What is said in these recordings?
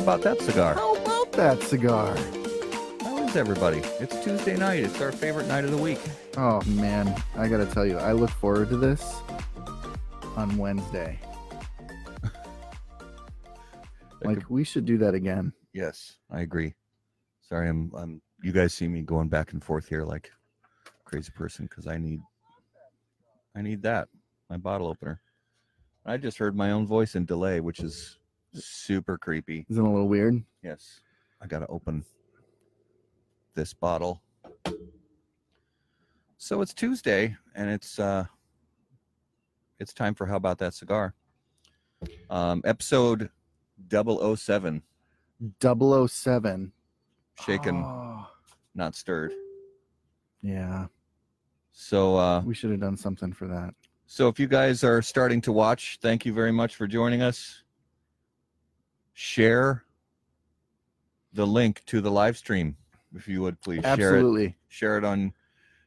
How about that cigar? How about that cigar? How is everybody? It's Tuesday night. It's our favorite night of the week. Oh man, I gotta tell you, I look forward to this on Wednesday. Like could- we should do that again. yes, I agree. Sorry, I'm. I'm. You guys see me going back and forth here like a crazy person because I need. I need that. My bottle opener. I just heard my own voice in delay, which is super creepy. Isn't it a little weird? Yes, I gotta open this bottle. So it's Tuesday, and it's uh, it's time for how about that cigar? Um, episode 007, 007. shaken, Oh, not stirred. yeah, So uh, we should have done something for that. so if you guys are starting to watch, thank you very much for joining us. Share the link to the live stream, if you would please share it. Absolutely. share it on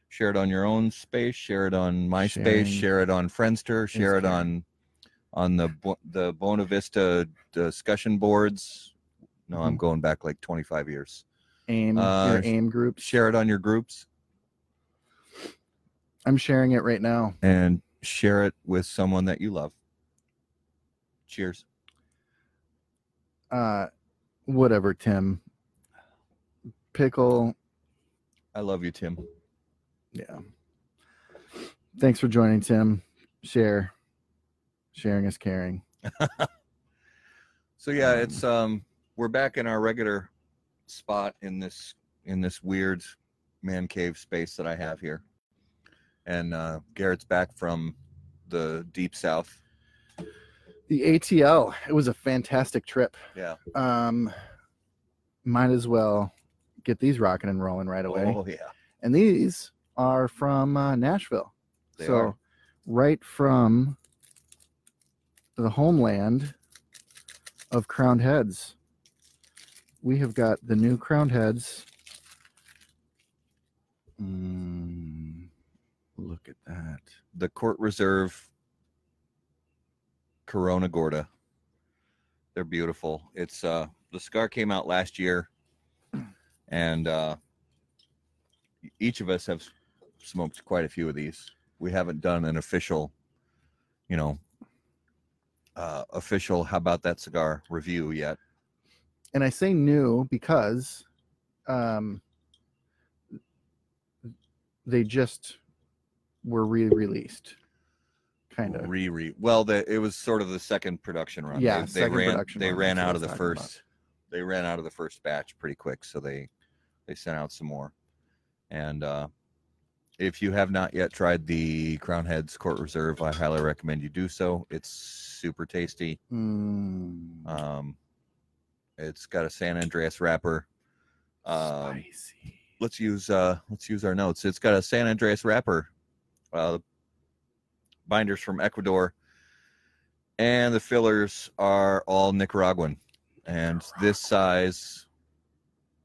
share it on your own space share it on myspace share it on friendster share it on on the the bona vista discussion boards no i'm Mhm. going back like 25 years AIM, Uh, your AIM group. share it on your groups I'm sharing it right now. and share it with someone that you love cheers Uh, whatever, Tim. Pickle. i love you tim Yeah. Thanks for joining, Tim. Share. Sharing is caring. so yeah it's um we're back in our regular spot in this in this weird man cave space that i have here and uh garrett's back from the deep south The ATL. It was a fantastic trip. yeah Um, might as well get these rocking and rolling right away. oh yeah And these are from uh, Nashville. They so are. right from the homeland of crowned heads. We have got the new crowned heads. Mm, look at that. the court reserve corona gorda. They're beautiful. It's uh the cigar came out last year and uh each of us have smoked quite a few of these. We haven't done an official you know uh official how about that cigar review yet. And I say new because um, they just were re-released, kind of. re re well the it was sort of the second production run. Yeah, they, they ran production they ran out of the talking about. first they ran out of the first batch pretty quick so they they sent out some more. And uh if you have not yet tried the crown heads court reserve i highly recommend you do so. It's super tasty. Mm, um it's got a San Andrés wrapper. Um spicy. let's use uh let's use our notes. It's got a San Andrés wrapper uh binders from ecuador. And the fillers are all nicaraguan. And this size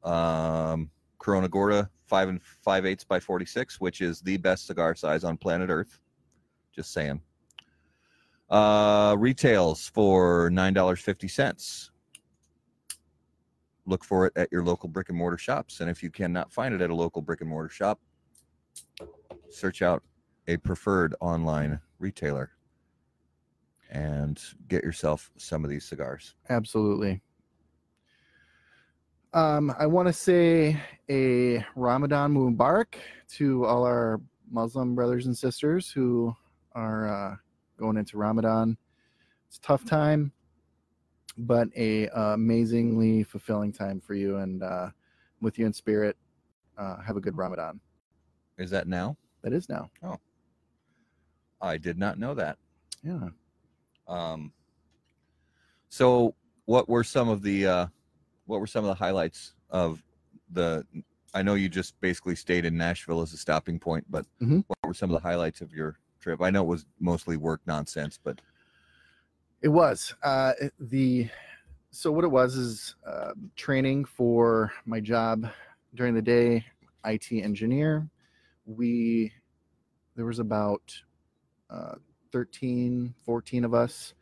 um corona gorda five and five eighths by 46 which is the best cigar size on planet earth. Just saying. Uh retails for nine dollars fifty cents. Look for it at your local brick and mortar shops. And if you cannot find it at a local brick and mortar shop, search out a preferred online retailer and get yourself some of these cigars. Absolutely. Um, I want to say a Ramadan Mubarak to all our Muslim brothers and sisters who are uh, going into Ramadan. It's a tough time, but a uh, amazingly fulfilling time for you. And uh, with you in spirit, uh, have a good Ramadan. Is that now? That is now. I did not know that. Yeah. Um, so what were some of the uh, what were some of the highlights of the I know you just basically stayed in Nashville as a stopping point, but Mhm. what were some of the highlights of your trip? I know it was mostly work nonsense, but It was uh, the so what it was is uh, training for my job during the day, IT engineer. We there was about uh, 13, 14 of us,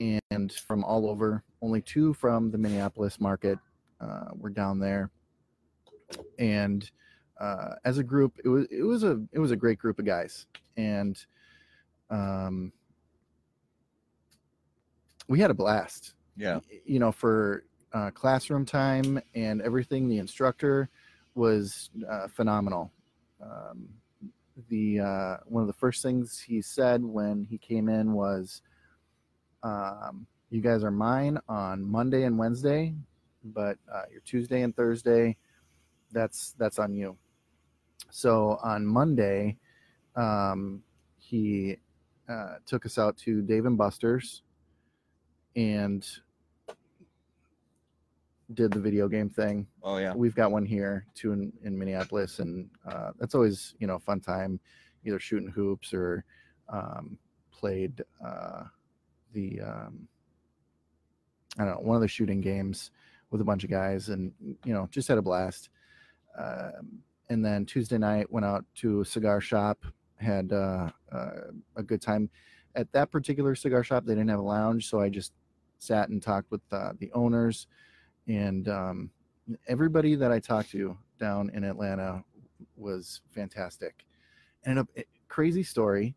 and from all over. Only two from the Minneapolis market uh, were down there, and uh, as a group, it was it was a it was a great group of guys, and um, we had a blast. Yeah. You know, for uh, classroom time and everything, the instructor was uh, phenomenal. Um, the uh, one of the first things he said when he came in was, um, "You guys are mine on Monday and Wednesday, but uh, your Tuesday and Thursday, that's that's on you." So on Monday, um, he uh, took us out to Dave and Buster's and did the video game thing. Oh yeah. We've got one here too in, in Minneapolis, and uh, that's always you know a fun time, either shooting hoops or um, played uh, the um, I don't know one of the shooting games with a bunch of guys, and you know just had a blast. Um, and then Tuesday night went out to a cigar shop, had uh, uh, a good time. At that particular cigar shop, they didn't have a lounge, so I just sat and talked with uh, the owners and um, everybody that I talked to down in Atlanta was fantastic. And a, a crazy story.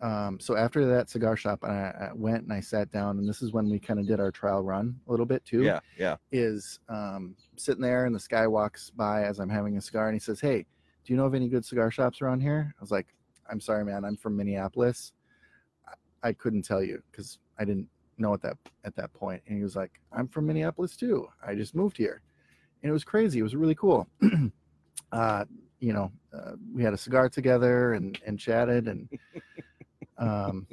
Um, so after that cigar shop, I, I went and I sat down, and this is when we kind of did our trial run a little bit too. Yeah. Yeah. Is um, sitting there, and this guy walks by as I'm having a cigar, and he says, "Hey, do you know of any good cigar shops around here?" I was like, "I'm sorry, man. I'm from Minneapolis. I, I couldn't tell you because I didn't know at that at that point." And he was like, "I'm from Minneapolis too. I just moved here." And it was crazy. It was really cool. uh, you know, uh, we had a cigar together and and chatted and. Um,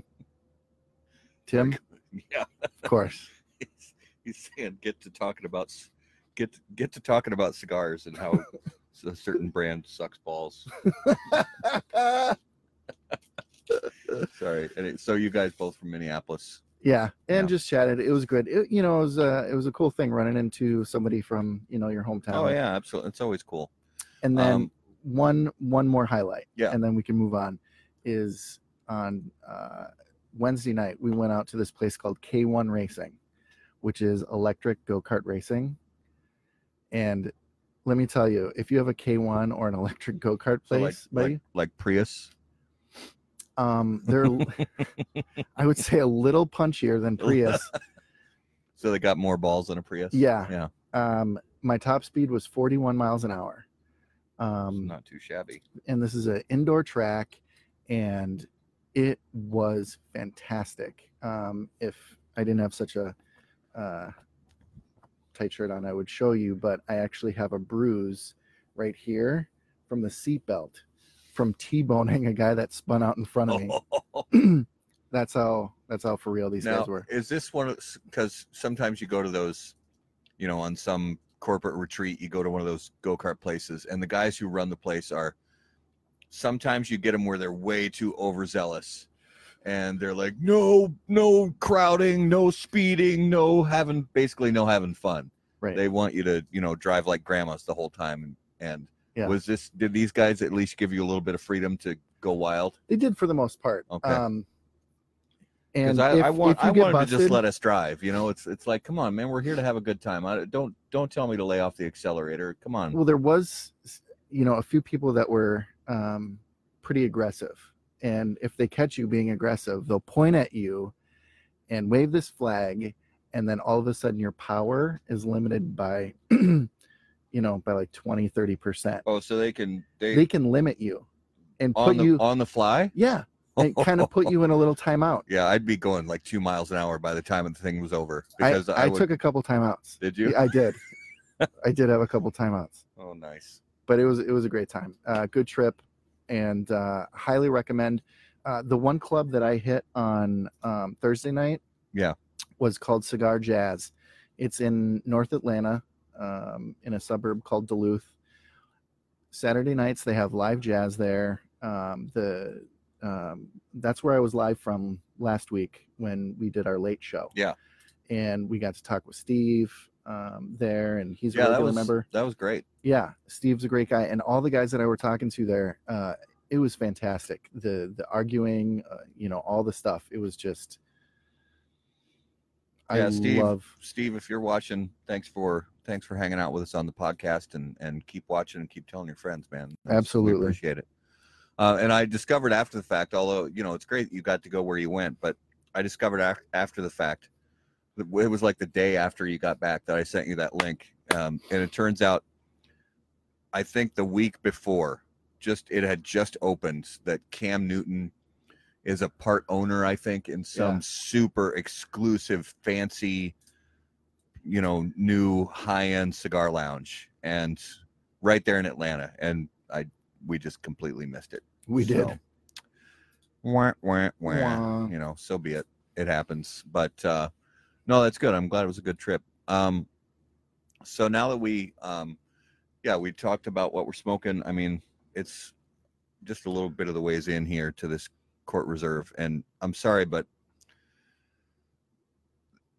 Tim, Yeah. of course. He's, he's saying get to talking about get get to talking about cigars and how a certain brand sucks balls. Sorry. And it, so you guys both from Minneapolis. Yeah, and Yeah. just chatted. It was good. It, you know, it was uh, it was a cool thing running into somebody from you know your hometown. Oh yeah, absolutely. It's always cool. And then Um, one one more highlight. Yeah. And then we can move on. Is on uh, Wednesday night we went out to this place called K1 Racing, which is electric go kart racing. And let me tell you, if you have a K1 or an electric go kart So like, place, buddy, like like Prius. Um, they're I would say a little punchier than Prius. So they got more balls than a Prius. Yeah. Yeah. Um, my top speed was 41 miles an hour. It's Um, not too shabby. and this is an indoor track, and it was fantastic. Um, if I didn't have such a uh, tight shirt on, I would show you, but I actually have a bruise right here from the seatbelt from T-boning a guy that spun out in front of me. that's how that's how for real these now, guys were. is this one because sometimes you go to those, you know, on some corporate retreat, you go to one of those go kart places, and the guys who run the place are. Sometimes you get them where they're way too overzealous, and they're like, no, no crowding, no speeding, no having, basically no having fun. Right. They want you to, you know, drive like grandmas the whole time, and and Yeah. was this? Did these guys at least give you a little bit of freedom to go wild? They did for the most part. Okay. Um, and I, if, I want if you I get wanted busted, to just let us drive. You know, it's it's like, come on, man, we're here to have a good time. I, don't don't tell me to lay off the accelerator. Come on. well, there was, you know, a few people that were um, pretty aggressive, and if they catch you being aggressive, they'll point at you and wave this flag, and then all of a sudden your power is limited by, you know, by like 20, 30 percent. oh, so they can they, They can limit you and put the you, on the fly. yeah, and kind of put you in a little timeout. Yeah, I'd be going like two miles an hour by the time the thing was over I, because I, I, would. took a couple timeouts. did you? I did. I did have a couple timeouts. Oh, nice. but it was it was a great time. Uh, good trip, and uh, highly recommend. Uh, the one club that I hit on um, Thursday night, Yeah. was called Cigar Jazz. It's in North Atlanta, um, in a suburb called Duluth. Saturday nights they have live jazz there. Um, the um, that's where I was live from last week when we did our late show. Yeah. and we got to talk with Steve um, there, and he's a Yeah, that regular was member that was great. yeah steve's a great guy and all the guys that i were talking to there uh it was fantastic the the arguing uh, you know all the stuff it was just I Yeah, Steve. love. Steve, if you're watching, thanks for thanks for hanging out with us on the podcast and and keep watching and keep telling your friends, man. That's- Absolutely. appreciate it. Uh, and I discovered after the fact, although you know it's great you got to go where you went, but I discovered af- after the fact, that it was like the day after you got back that I sent you that link, um, and it turns out, I think the week before, just it had just opened that Cam Newton is a part owner, I think, in some Yeah. super exclusive, fancy, you know, new high end cigar lounge, and right there in Atlanta, and I we just completely missed it. We did. So, wah, wah, wah. Wah. You know, so be it. It happens. But uh no, that's good. I'm glad it was a good trip. Um so now that we um yeah, we talked about what we're smoking. I mean, it's just a little bit of the ways in here to this court reserve. And I'm sorry, but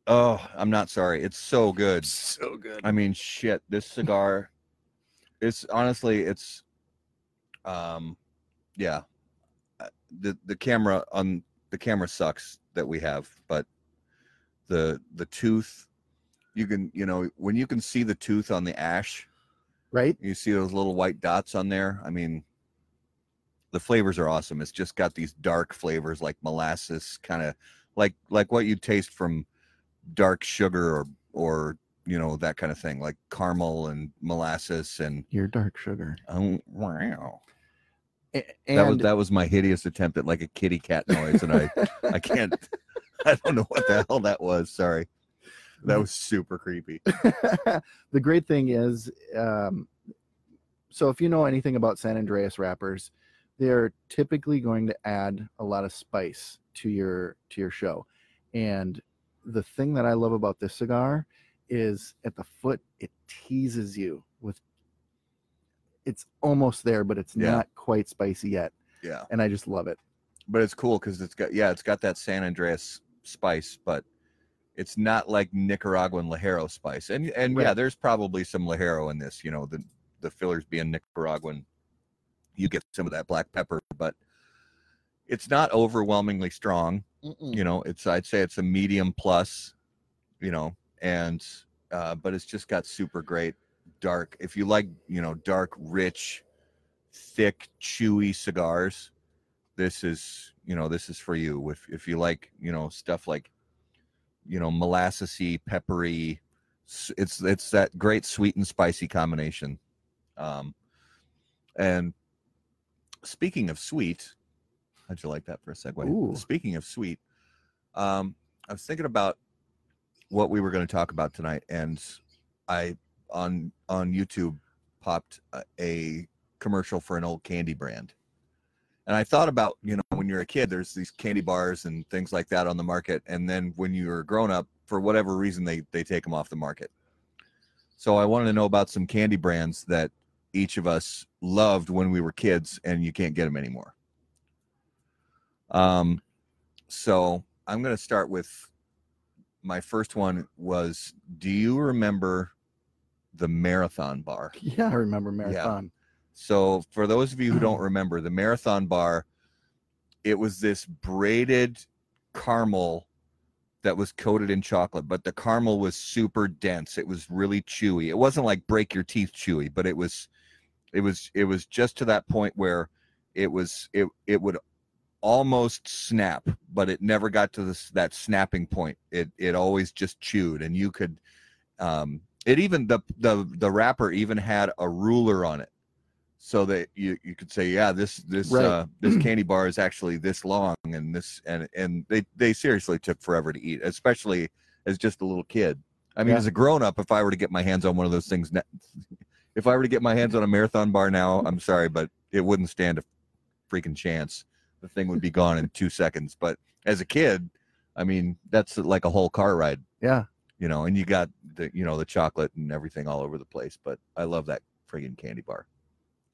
oh, I'm not sorry. It's so good. So good. I mean, shit, this cigar it's honestly it's um yeah. Uh, The the camera on the camera sucks that we have, but the the tooth you can, you know, when you can see the tooth on the ash, Right? you see those little white dots on there. I mean, the flavors are awesome. It's just got these dark flavors like molasses, kind of like like what you taste from dark sugar or or you know that kind of thing, like caramel and molasses and Your dark sugar. oh wow. A- that was that was my hideous attempt at like a kitty cat noise, and I I can't I don't know what the hell that was. Sorry, that was super creepy. the great thing is, um, so if you know anything about San Andrés wrappers, they're typically going to add a lot of spice to your to your show. And the thing that I love about this cigar is at the foot it teases you with it's almost there, but it's Yeah. not quite spicy yet. Yeah. And I just love it. but it's cool because it's got yeah, it's got that San Andrés spice, but it's not like Nicaraguan Ligero spice. And and yeah, there's probably some Ligero in this. You know, the the fillers being Nicaraguan, you get some of that black pepper, but it's not overwhelmingly strong. You know, it's I'd say it's a medium plus. You know, and uh, but it's just got super great dark. If you like, you know, dark, rich, thick, chewy cigars this is you know this is for you if if you like you know stuff like you know molassesy peppery it's it's that great sweet and spicy combination um and speaking of sweet how'd you like that for a segue Ooh. speaking of sweet um i was thinking about what we were going to talk about tonight and i on on youtube popped a, a commercial for an old candy brand and I thought about, you know, when you're a kid, there's these candy bars and things like that on the market. And then when you're a grown up, for whatever reason, they, they take them off the market. So I wanted to know about some candy brands that each of us loved when we were kids and you can't get them anymore. Um, so I'm going to start with my first one was, do you remember the marathon bar? Yeah, I remember marathon. So for those of you who don't remember, the marathon bar, it was this braided caramel that was coated in chocolate, but the caramel was super dense. It was really chewy. It wasn't like break your teeth chewy, but it was it was it was just to that point where it was it it would almost snap, but it never got to this that snapping point. It it always just chewed and you could um it even the the the wrapper even had a ruler on it so that you you could say yeah this this Right. uh this candy bar is actually this long and this and and they they seriously took forever to eat especially as just a little kid i mean Yeah. as a grown up if i were to get my hands on one of those things if i were to get my hands on a marathon bar now i'm sorry but it wouldn't stand a freaking chance the thing would be gone in two seconds but as a kid i mean that's like a whole car ride Yeah. you know, and you got the you know the chocolate and everything all over the place. But I love that friggin' candy bar,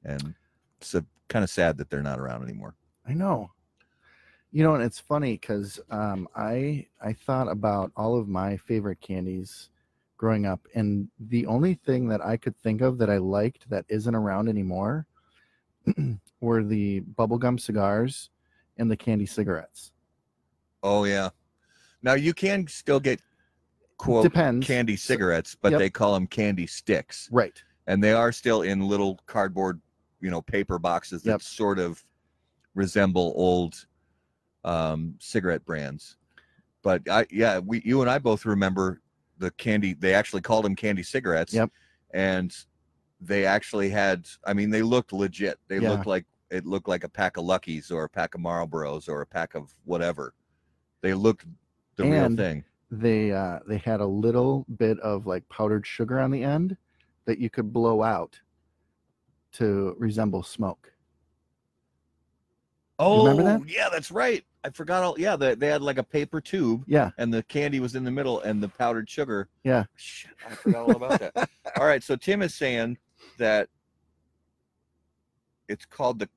and it's kind of sad that they're not around anymore. I know. You know, and it's funny because um, I I thought about all of my favorite candies growing up, and the only thing that I could think of that I liked that isn't around anymore were the bubblegum cigars and the candy cigarettes. Oh yeah, now you can still get quote Depends. candy cigarettes, but Yep. they call them candy sticks, Right. and they are still in little cardboard, you know, paper boxes that Yep. sort of resemble old um, cigarette brands. But I, yeah, we, you and I both remember the candy. They actually called them candy cigarettes. Yep. And they actually had. I mean, they looked legit. They Yeah. looked like it looked like a pack of Luckies or a pack of Marlboros or a pack of whatever. They looked the real thing. They uh, they had a little bit of like powdered sugar on the end that you could blow out to resemble smoke. Oh, remember that? yeah, that's right. I forgot all. Yeah, they, they had like a paper tube, Yeah. and the candy was in the middle, and the powdered sugar. Yeah. Shit, I forgot all about that. all right, so Tim is saying that it's called the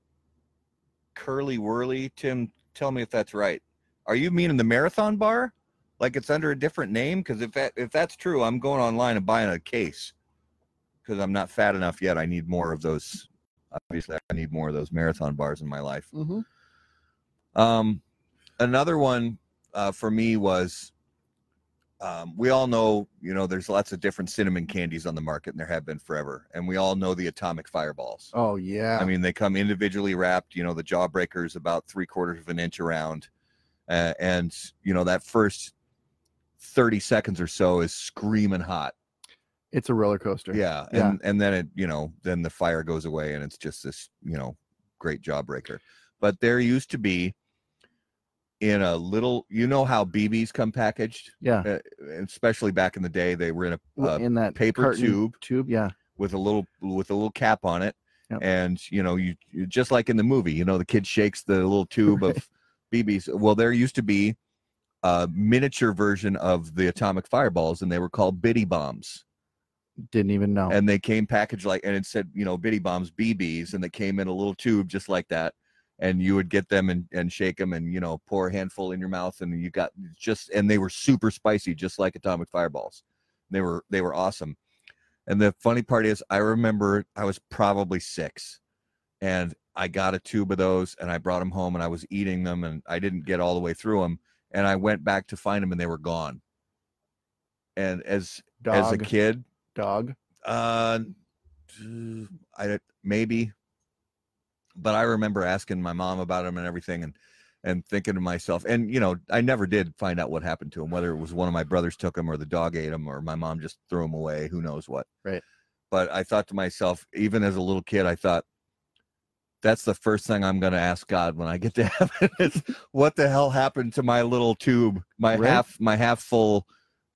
Curly Wurly. Tim, tell me if that's right. Are you meaning the Marathon Bar? Like it's under a different name? Because if that if that's true, I'm going online and buying a case. Because I'm not fat enough yet. I need more of those. Obviously, I need more of those marathon bars in my life. Mm-hmm. Um, another one uh, for me was um, we all know, you know, there's lots of different cinnamon candies on the market, and there have been forever. And we all know the atomic fireballs. Oh yeah. I mean, they come individually wrapped. You know, the jawbreaker is about three quarters of an inch around, uh, and you know that first thirty seconds or so is screaming hot. it's a roller coaster. Yeah, Yeah. and and then it, you know, then the fire goes away, and it's just this, you know, great jawbreaker. But there used to be in a little, you know, how BBs come packaged, Yeah. uh, especially back in the day, they were in a uh, in that paper tube Tube. Yeah. with a little with a little cap on it, Yep. and you know, you, just like in the movie, you know, the kid shakes the little tube Right. of BBs. Well, there used to be a miniature version of the atomic fireballs, and they were called Biddy bombs Didn't even know. and they came packaged like and it said you know bitty bombs bb's and they came in a little tube just like that and you would get them and, and shake them and you know pour a handful in your mouth and you got just and they were super spicy just like atomic fireballs. They were they were awesome. And the funny part is i remember i was probably six and i got a tube of those and i brought them home and i was eating them and i didn't get all the way through them and i went back to find them and they were gone. And as as a kid dog. uh, I maybe, but I remember asking my mom about him and everything, and and thinking to myself, and you know, I never did find out what happened to him, whether it was one of my brothers took him or the dog ate him or my mom just threw him away. Who knows what? Right. But I thought to myself, even as a little kid, I thought. That's the first thing I'm going to ask God when I get to heaven is what the hell happened to my little tube, my Right. half, my half full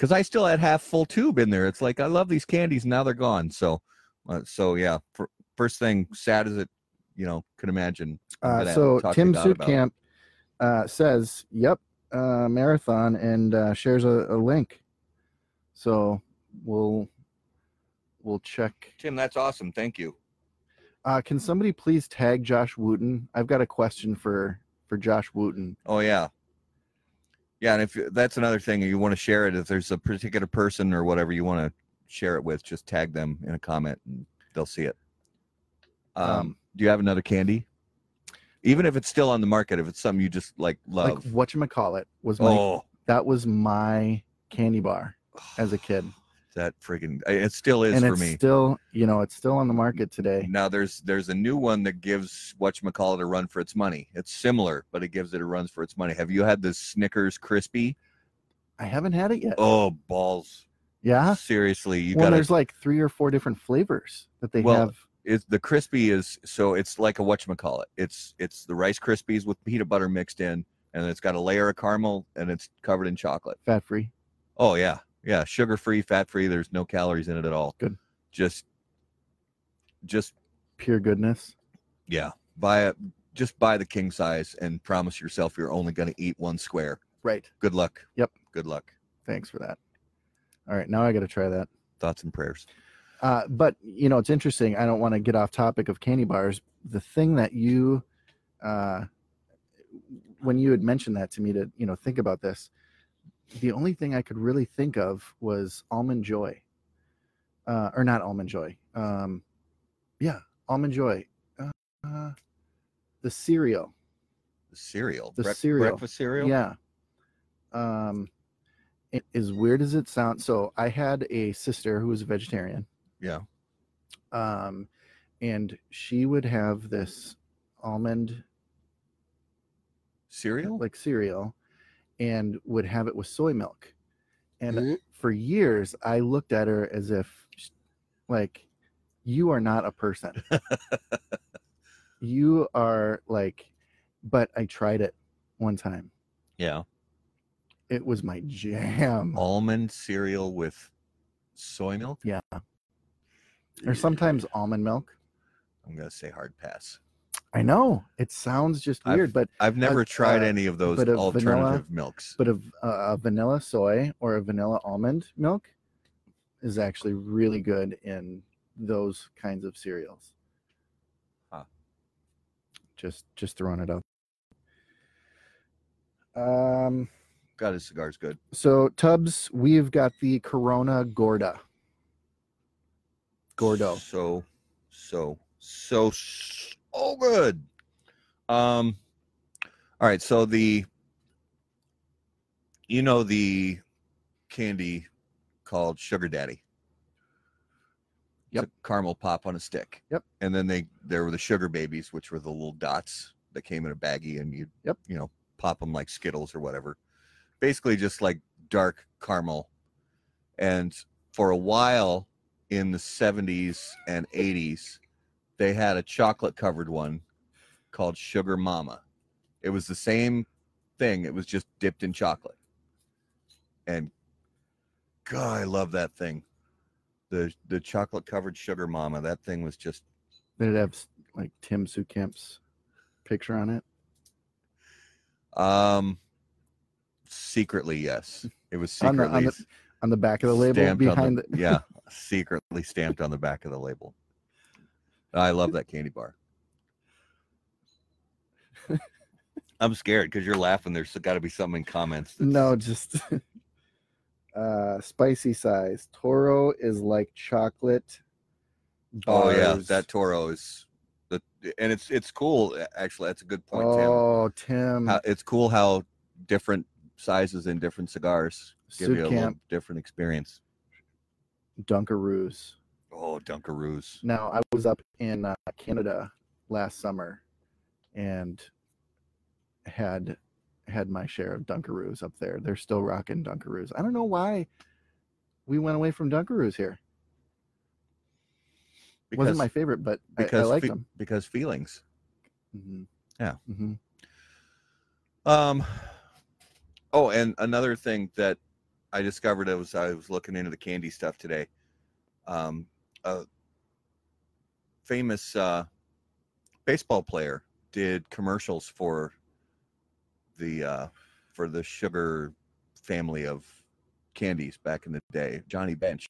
because I still had half full tube in there. It's like I love these candies, now they're gone. So, uh, so yeah. For, first thing, sad as it, you know, could imagine. Uh, so Tim. Suitcamp uh, says, "Yep, uh, marathon," and uh, shares a, a link. So we'll we'll check. Tim, that's awesome. Thank you. Uh, can somebody please tag Josh Wooten? I've got a question for for Josh Wooten. Oh yeah, yeah. And if that's another thing, you want to share it. If there's a particular person or whatever you want to share it with, just tag them in a comment and they'll see it. Um, Um, do you have another candy? Even if it's still on the market, if it's something you just like Like love. what you call it was my oh, that was my candy bar as a kid, that freaking it still is and for it's me. still you know it's still on the market today. Now there's there's a new one that gives whatchamacallit a run for its money. It's similar, but it gives it a run for its money. Have you had the Snickers crispy? I haven't had it yet. Oh balls. yeah. Seriously, you well, gotta there's like three or four different flavors that they Well, have. It's the crispy is so it's like a whatchamacallit. It's it's the rice krispies with peanut butter mixed in, and it's got a layer of caramel and it's covered in chocolate. Fat free. Oh yeah. Yeah. Sugar free, fat free, there's no calories in it at all. Good. Just just Pure goodness. yeah. Buy it just buy the king size and promise yourself you're only gonna eat one square. Right. Good luck. Yep. Good luck. Thanks for that. All right, now I got to try that. Thoughts and prayers. Uh, but you know, it's interesting. I don't want to get off topic of candy bars. The thing that you, uh, when you had mentioned that to me to you know think about this, the only thing I could really think of was almond joy, uh, or not almond joy. Um, yeah, almond joy. Uh, the cereal. The cereal. The Brec- cereal. Breakfast cereal. Yeah. Um, it- as weird as it sounds, so I had a sister who was a vegetarian, Yeah. um, and she would have this almond Cereal? like cereal, and would have it with soy milk. And Mm-hmm. Mhm. for years, I looked at her as if, like, you are not a person. you are like, but I tried it one time. yeah. It was my jam. Almond cereal with soy milk? Yeah. Or sometimes almond milk. I'm going to say hard pass. I know it sounds just I've- weird, but I've never Uh, tried uh, any of those alternative vanilla- milks. but a, v- a vanilla soy or a vanilla almond milk is actually really good in those kinds of cereals. Huh. Just just throwing it out. Um God, his cigar's good. so Tubbs, we've got the Corona Gorda. Gordo. So, so, so, so good. Um, all right. So the, you know, the candy called Sugar Daddy. Yep. a caramel pop on a stick. Yep. And then they, there were the sugar babies, which were the little dots that came in a baggie and you, Yep. you know, pop them like Skittles or whatever. Basically just like dark caramel. And for a while, in the 70s and 80s, they had a chocolate covered one called Sugar Mama. It was the same thing, it was just dipped in chocolate. And God, I love that thing. The the chocolate covered Sugar Mama. That thing was just Did it have like Tim Sukamp's picture on it? um secretly yes. It was On the- secretly on the- On the back of the label stamped behind the, the, yeah, secretly stamped on the back of the label. I love that candy bar. I'm scared because you're laughing. There's got to be something in comments. that's- No, just uh spicy size. Toro is like chocolate. Oh yeah, that Toro is the and it's it's cool. Actually, that's a good point, Oh, Tim. Tim. How, it's cool how different sizes and different cigars give you a little different experience. Dunkaroos. Oh, Dunkaroos. Now I was up in uh, Canada last summer, and had had my share of Dunkaroos up there. They're still rocking Dunkaroos. I don't know why we went away from Dunkaroos here. Wasn't my favorite, but I, I because liked fe- them. because feelings. hmm Yeah. hmm Um. Oh, and another thing that I discovered I was I was looking into the candy stuff today. Um, a famous uh, baseball player did commercials for the uh, for the sugar family of candies back in the day. Johnny Bench.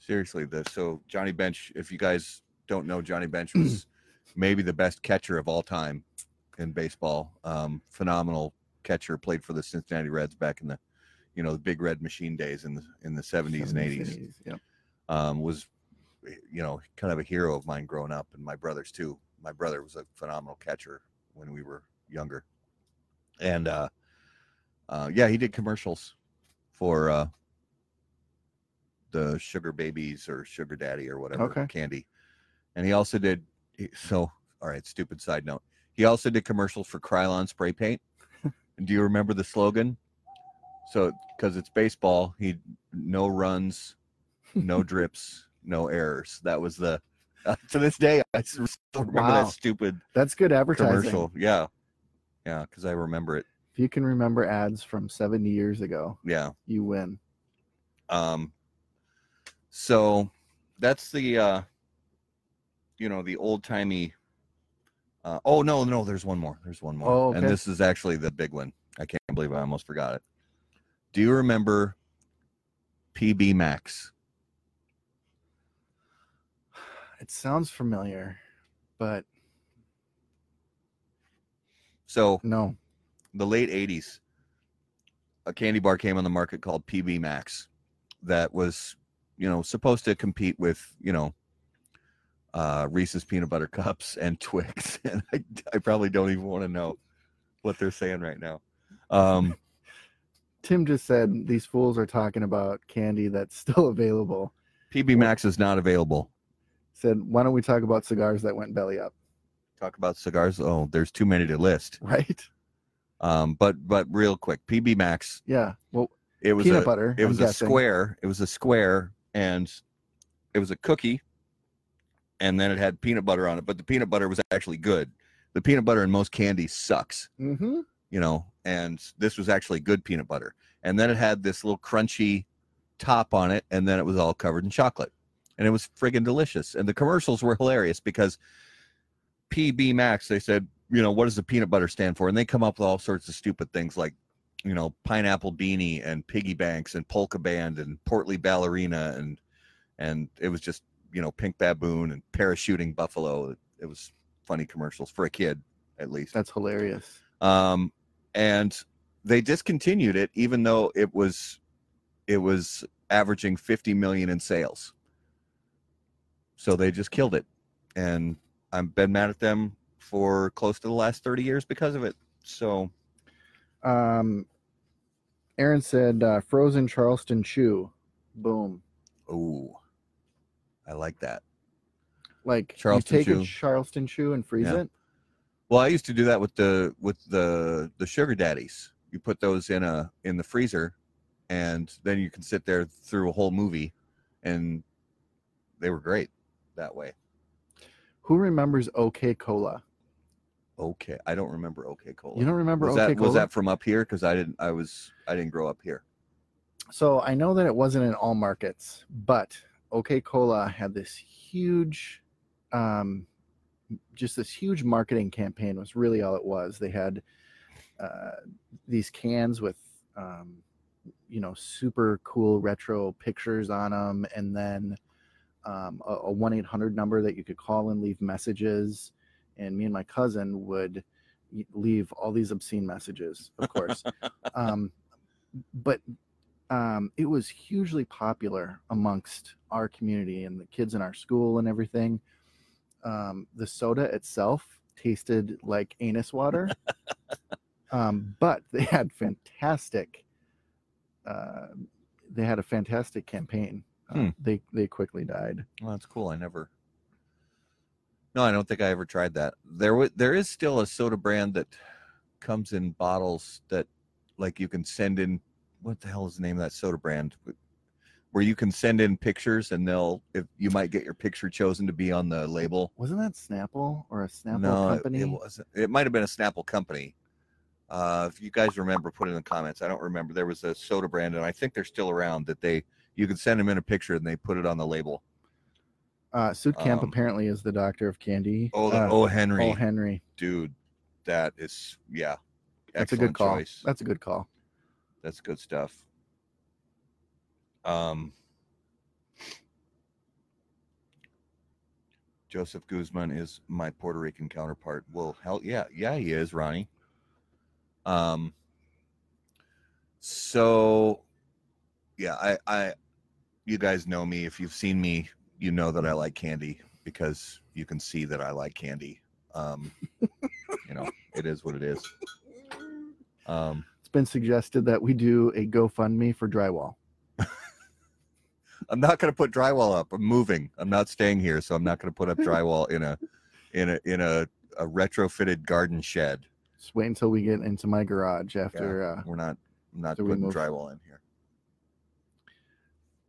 Seriously, the so Johnny Bench. If you guys don't know, Johnny Bench was maybe the best catcher of all time in baseball. Um, phenomenal catcher, played for the Cincinnati Reds back in the, you know, the big red machine days in the in the seventies and eighties. Yep. Um, was, you know, kind of a hero of mine growing up, and my brothers too. My brother was a phenomenal catcher when we were younger, and uh, uh, yeah, he did commercials for uh, the Sugar Babies or Sugar Daddy or whatever Okay. candy, and he also did. So, all right, stupid side note. He also did commercials for Krylon spray paint. Do you remember the slogan? So, because it's baseball, he no runs, no drips, no errors. That was the. Uh, to this day, I still remember Wow. that stupid That's good advertising. commercial. Yeah, yeah, because I remember it. If you can remember ads from 70 years ago, Yeah. you win. Um. So, that's the. uh You know the old timey. Uh, oh no, no, there's one more. There's one more, Oh, and this is actually the big one. I can't believe I almost forgot it. Do you remember PB Max? It sounds familiar, but So no. the late 80s a candy bar came on the market called pb max that was you know supposed to compete with you know uh reese's peanut butter cups and twix and i, I probably don't even want to know what they're saying right now um Tim just said these fools are talking about candy that's still available. PB Max is not available. Said, why don't we talk about cigars that went belly up? Talk about cigars. Oh, there's too many to list. Right? Um, but but real quick, PB Max. Yeah. Well, It was peanut a butter. it I'm was a square. It was a square, and it was a cookie, and then it had peanut butter on it. But the peanut butter was actually good. The peanut butter in most candy sucks. Mm-hmm. you know, and this was actually good peanut butter. And then it had this little crunchy top on it, and then it was all covered in chocolate. And it was friggin' delicious. And the commercials were hilarious because PB Max, they said, you know, what does the peanut butter stand for? And they come up with all sorts of stupid things like, you know, pineapple beanie and piggy banks and polka band and portly ballerina and and it was just, you know, pink baboon and parachuting buffalo. It was funny commercials for a kid, at least That's hilarious. um, and they discontinued it even though it was it was averaging 50 million in sales so they just killed it and i've been mad at them for close to the last 30 years because of it so Um, Aaron said, uh, frozen Charleston chew. Boom. oh i like that Like Charleston you take chew. a Charleston chew and freeze Yeah. it. well i used to do that with the with the the sugar daddies you put those in a in the freezer and then you can sit there through a whole movie and they were great that way Who remembers OK Cola? Okay, I don't remember OK Cola. You don't remember was OK that Cola? was that from up here? Because I didn't. I was. I didn't grow up here. So I know that it wasn't in all markets, but OK Cola had this huge, um, just this huge marketing campaign. Was really all it was. They had uh, these cans with, um, you know, super cool retro pictures on them, and then um, a one eight hundred number that you could call and leave messages. And me and my cousin would leave all these obscene messages, of course. um, but um, it was hugely popular amongst our community and the kids in our school and everything. Um, the soda itself tasted like anus water, um, but they had fantastic. Uh, they had a fantastic campaign. Uh, Hmm. They they quickly died. Well, that's cool. I never. No, I don't think I ever tried that. There, was there is still a soda brand that comes in bottles that, like, you can send in. What the hell is the name of that soda brand? Where you can send in pictures and they'll, if you might get your picture chosen to be on the label. Wasn't that Snapple or a Snapple no, it- company? it wasn't. It might have been a Snapple company. Uh, if you guys remember, put it in the comments. I don't remember. There was a soda brand, and I think they're still around. That they you could send them in a picture and they put it on the label. uh, Suit Camp um, apparently is the doctor of candy. Oh, uh, oh Henry, Oh, Henry. dude, that is yeah. That's a good call. Choice. That's a good call. That's good stuff. Um, Joseph Guzman is my Puerto Rican counterpart. Well, hell yeah, yeah, he is, Ronnie. Um, so yeah, I, I, you guys know me. If you've seen me, you know that I like candy because you can see that I like candy. Um, you know, it is what it is. Um, been suggested that we do a GoFundMe for drywall. I'm not going to put drywall up. I'm moving. I'm not staying here, so I'm not going to put up drywall in a in a in a, a retrofitted garden shed. Just wait until we get into my garage after. Uh, We're not I'm not So putting drywall in here.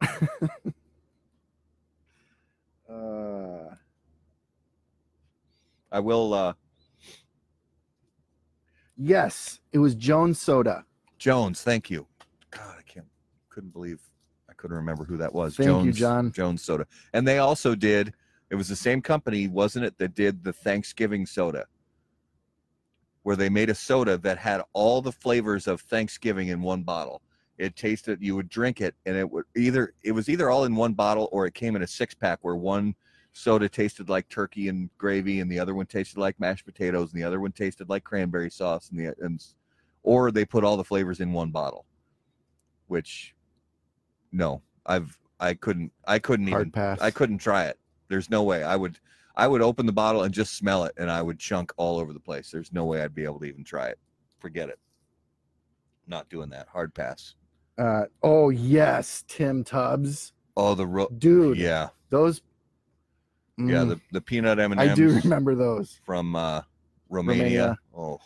uh, I will uh yes, it was Jones Soda. Jones, thank you. God, I can't couldn't believe I couldn't remember who that was. Thank you, Jones John. Jones soda. And they also did it was the same company, wasn't it, that did the Thanksgiving soda. Where they made a soda that had all the flavors of Thanksgiving in one bottle. It tasted you would drink it and it would either it was either all in one bottle or it came in a six pack where one soda tasted like turkey and gravy and the other one tasted like mashed potatoes and the other one tasted like cranberry sauce and the and or they put all the flavors in one bottle which no i've i couldn't i couldn't even Hard pass. i couldn't try it there's no way i would i would open the bottle and just smell it and i would chunk all over the place there's no way i'd be able to even try it forget it Not doing that. Hard pass. Uh, oh yes, Tim Tubbs, Oh, the ro- dude. yeah, those. Yeah. Mm, The the peanut M and M's. I do remember those. from uh, Romania. Romania. Oh,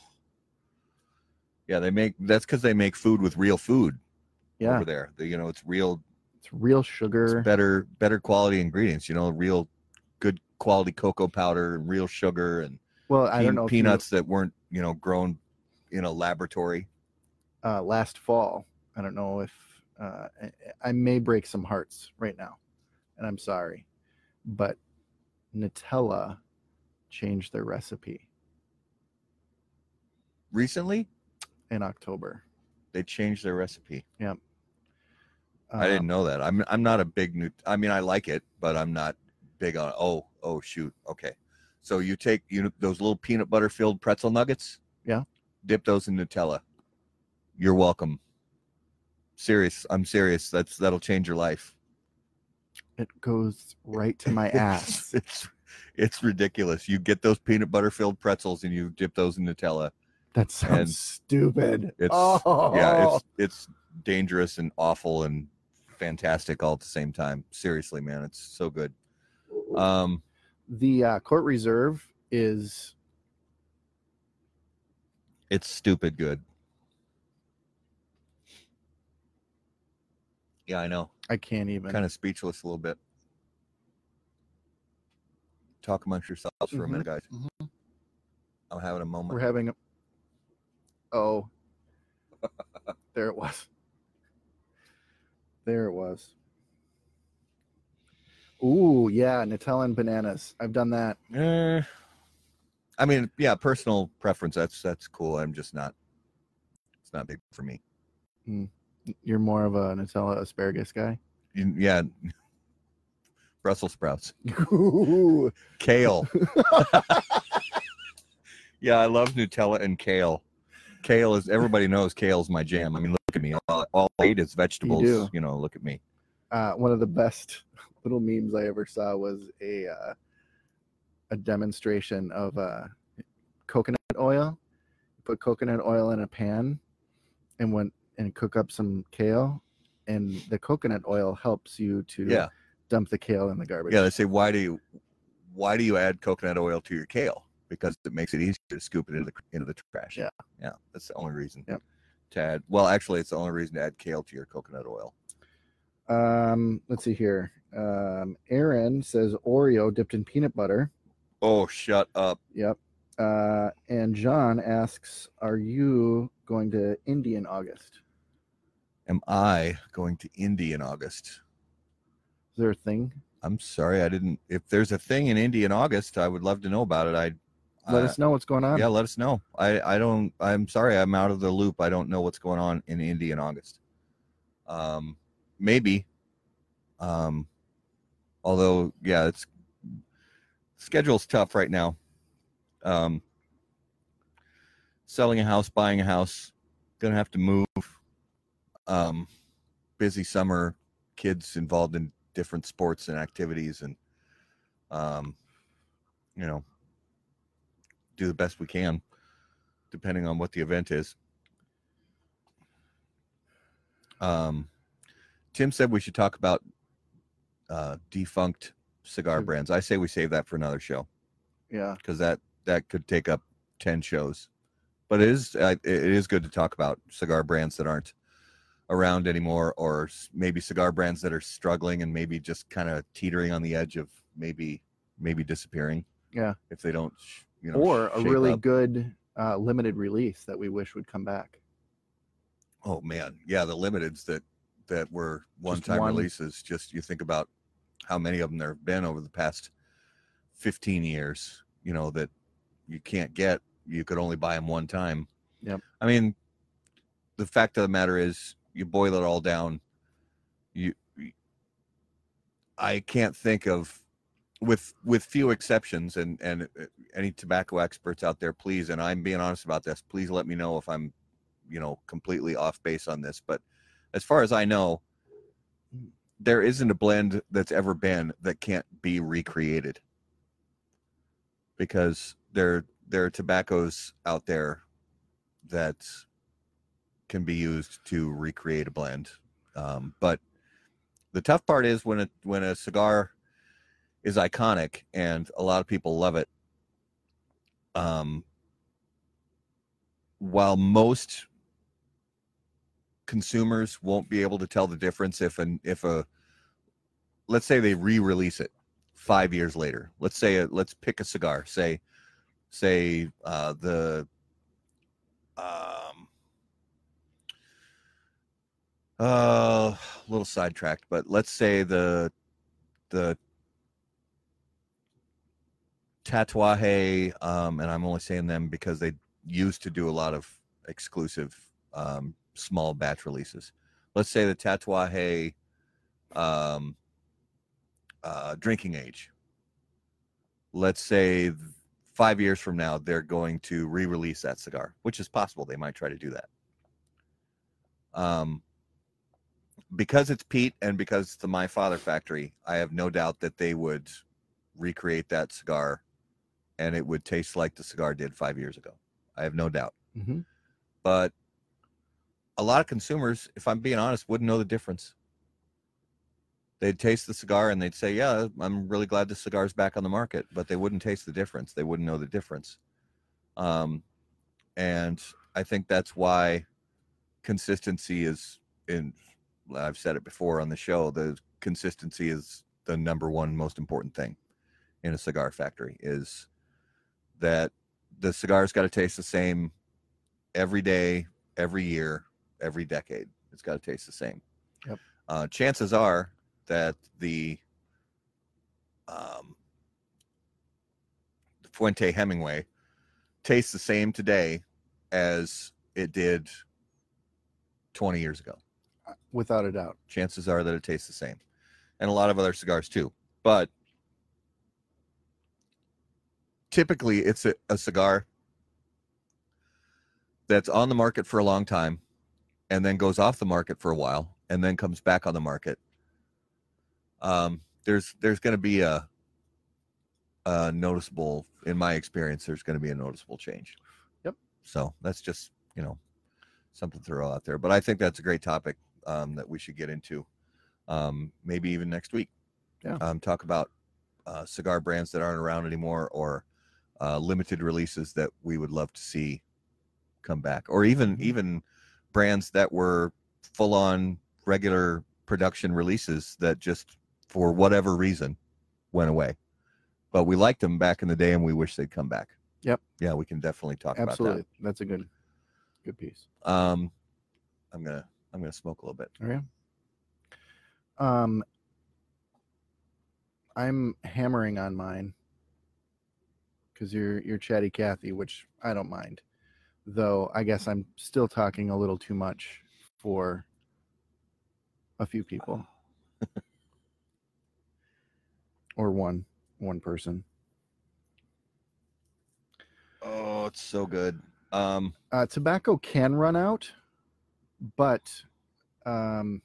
yeah. They make that's because they make food with real food Yeah, over there. They, you know, it's real, it's real it's sugar. better, better quality ingredients. You know, real good quality cocoa powder and real sugar and Well, I pe- don't know. if you- peanuts that weren't you know grown in a laboratory. uh, last fall. I don't know if uh, I, I may break some hearts right now, and I'm sorry, but Nutella changed their recipe Recently, in October. they changed their recipe. Yeah. I Um, didn't know that. I'm I'm not a big new. I mean, I like it, but I'm not big on. Oh, oh, shoot. Okay, so you take you know those little peanut butter filled pretzel nuggets. Yeah. Dip those in Nutella. You're welcome. Serious. I'm serious. That's that'll change your life. It goes right to my ass. it's it's ridiculous. You get those peanut butter filled pretzels and you dip those in Nutella. That sounds and stupid. It's oh, yeah, it's it's dangerous and awful and fantastic all at the same time. Seriously, man, it's so good. Um, the uh, court reserve is it's stupid good. Yeah, I know. I can't even. Kind of speechless a little bit. Talk amongst yourselves for a Mhm, minute, guys. mhm. I'm having a moment. We're having a. Oh. there it was. There it was. Ooh, yeah, Nutella and bananas. I've done that. Eh, I mean, yeah, personal preference. That's that's cool. I'm just not. It's not big for me. You're more of a Nutella asparagus guy. You- yeah, Brussels sprouts, Ooh, kale. yeah, I love Nutella and kale. Kale is everybody knows kale's my jam. I mean, look at me. All, all I eat is vegetables. do. You know, look at me. uh, one of the best little memes I ever saw was a uh, a demonstration of uh, coconut oil. Put coconut oil in a pan, and when and cook up some kale, and the coconut oil helps you to Yeah, dump the kale in the garbage. yeah. They say why do you why do you add coconut oil to your kale? Because it makes it easier to scoop it into the into the trash. Yeah. yeah. That's the only reason. Yep. To add, well, actually, it's the only reason to add kale to your coconut oil. Um, let's see here. Um, Aaron says Oreo dipped in peanut butter. Oh, shut up. Yep. Uh, and John asks, "Are you going to Indy in August? Am I going to Indy in August? Is there a thing? I'm sorry, I didn't. If there's a thing in Indy in August, I would love to know about it. I Let uh, us know what's going on. Yeah, let us know. I I don't. I'm sorry, I'm out of the loop. I don't know what's going on in Indy in August. Um, maybe. Um, although yeah, it's schedule's tough right now. Um, selling a house, buying a house, gonna have to move. Um, busy summer, kids involved in different sports and activities, and um, you know, do the best we can, depending on what the event is. Um, Tim said we should talk about uh, defunct cigar brands. I say we save that for another show Yeah. because that that could take up ten shows. But it is uh, it is good to talk about cigar brands that aren't around anymore, or maybe cigar brands that are struggling and maybe just kind of teetering on the edge of maybe maybe disappearing. Yeah. if they don't, you know, or a really up. good uh, limited release that we wish would come back. Oh man, yeah, the limiteds that that were one-time one. releases. Just you think about how many of them there have been over the past fifteen years. You know that you can't get. You could only buy them one time. Yep. I mean, the fact of the matter is, you boil it all down. You, I can't think of, with with few exceptions, and and uh, any tobacco experts out there, please, and I'm being honest about this. Please let me know if I'm you know completely off base on this but as far as i know there isn't a blend that's ever been that can't be recreated because there there are tobaccos out there that can be used to recreate a blend. Um, but the tough part is when a when a cigar is iconic and a lot of people love it. Um, while most consumers won't be able to tell the difference if an if a let's say they re-release it five years later let's say a, let's pick a cigar say say uh, the um uh a little sidetracked but let's say the the tatuaje um and i'm only saying them because they used to do a lot of exclusive um small batch releases. Let's say the tatuaje um uh drinking age. Let's say five years from now they're going to re-release that cigar which is possible they might try to do that. Um because it's Pete and because it's the My Father factory, I have no doubt that they would recreate that cigar and it would taste like the cigar did five years ago. I have no doubt. Mhm. But a lot of consumers, if I'm being honest, wouldn't know the difference. They'd taste the cigar and they'd say, Yeah, I'm really glad the cigar's back on the market, but they wouldn't taste the difference. They wouldn't know the difference. Um, and I think that's why consistency is in I've said it before on the show, the consistency is the number one most important thing in a cigar factory is that the cigar's got to taste the same every day, every year, every decade. It's got to taste the same. Yep. Uh, chances are that the um, the Fuente Hemingway tastes the same today as it did 20 years ago without a doubt. chances are that it tastes the same. And a lot of other cigars too. But typically it's a, a cigar that's on the market for a long time and then goes off the market for a while and then comes back on the market. Um, there's there's going to be a, a noticeable in my experience there's going to be a noticeable change. Yep. so that's just you know something to throw out there. But i think that's a great topic um, that we should get into um, maybe even next week. Yeah. Um, talk about uh, cigar brands that aren't around anymore or uh, limited releases that we would love to see come back, or even Mhm. even brands that were full on regular production releases that just for whatever reason went away. But we liked them back in the day and we wish they'd come back. Yep. Yeah, we can definitely talk Absolutely. About that. Absolutely, that's a good good piece. Um, I'm gonna I'm gonna smoke a little bit. All right. Um I'm hammering on mine because you're you're chatty Cathy, which I don't mind. Though I guess I'm still talking a little too much for a few people. or one one person. Oh, it's so good. Um, Uh, tobacco can run out, but um,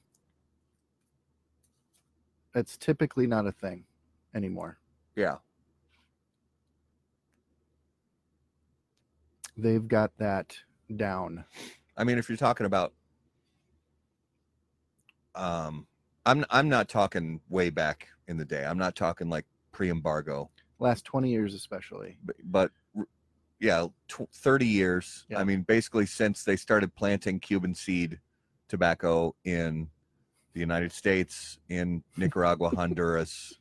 it's typically not a thing anymore. yeah. They've got that down. I mean, if you're talking about, um, I'm I'm not talking way back in the day. I'm not talking like pre-embargo, Last 20 years, especially. but, but yeah, tw- 30 years. Yeah. I mean, basically since they started planting Cuban seed tobacco in the United States, in Nicaragua, Honduras,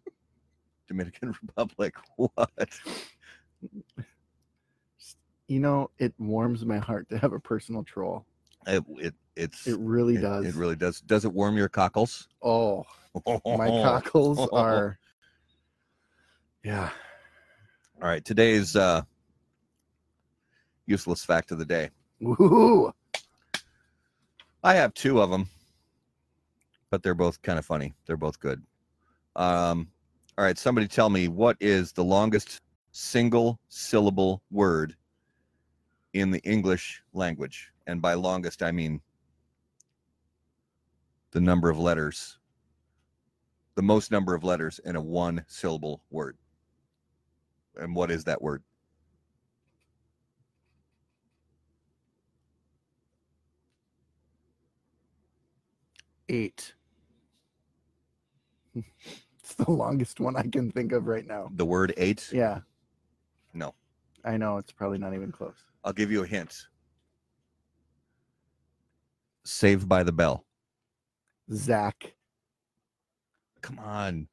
Dominican Republic. What? You know, it warms my heart to have a personal troll. It, it it's It really it- does. It really does. Does it warm your cockles? oh, my cockles are. Yeah. All right, today's uh, useless fact of the day. Woo! I have two of them, but they're both kind of funny. They're both good. Um, all right, somebody tell me what is the longest single syllable word in the English language? And by longest, I mean the number of letters, the most number of letters in a one syllable word. And what is that word? Eight. it's the longest one I can think of right now. The word eight? Yeah, No. I know it's probably not even close. I'll give you a hint. Saved by the Bell. Zach. Come on.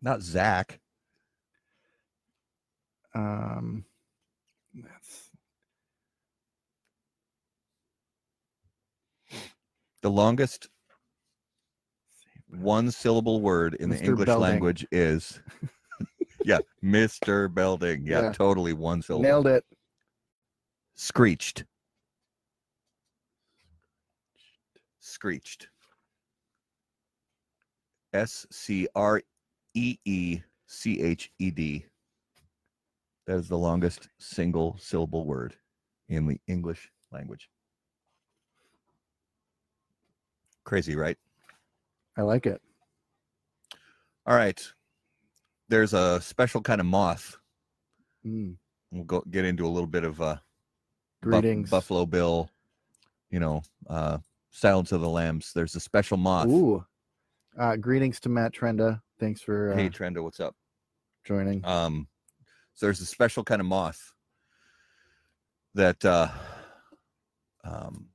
Not Zach. Um, that's The longest one syllable word in the English Belding. language is yeah, Mr. Belding. Yeah, Yeah. totally one syllable. nailed it. Screeched. Screeched. S C R E E C H E D. That is the longest single syllable word in the English language. Crazy, right? I like it. All right. There's a special kind of moth. Mm, We'll go get into a little bit of uh greetings. Buffalo Bill, you know, uh, Silence of the Lambs. There's a special moth. Ooh. Uh, greetings to Matt Trenda. Thanks for uh, Hey, Trenda, what's up? joining. Um, so there's a special kind of moth that uh, um,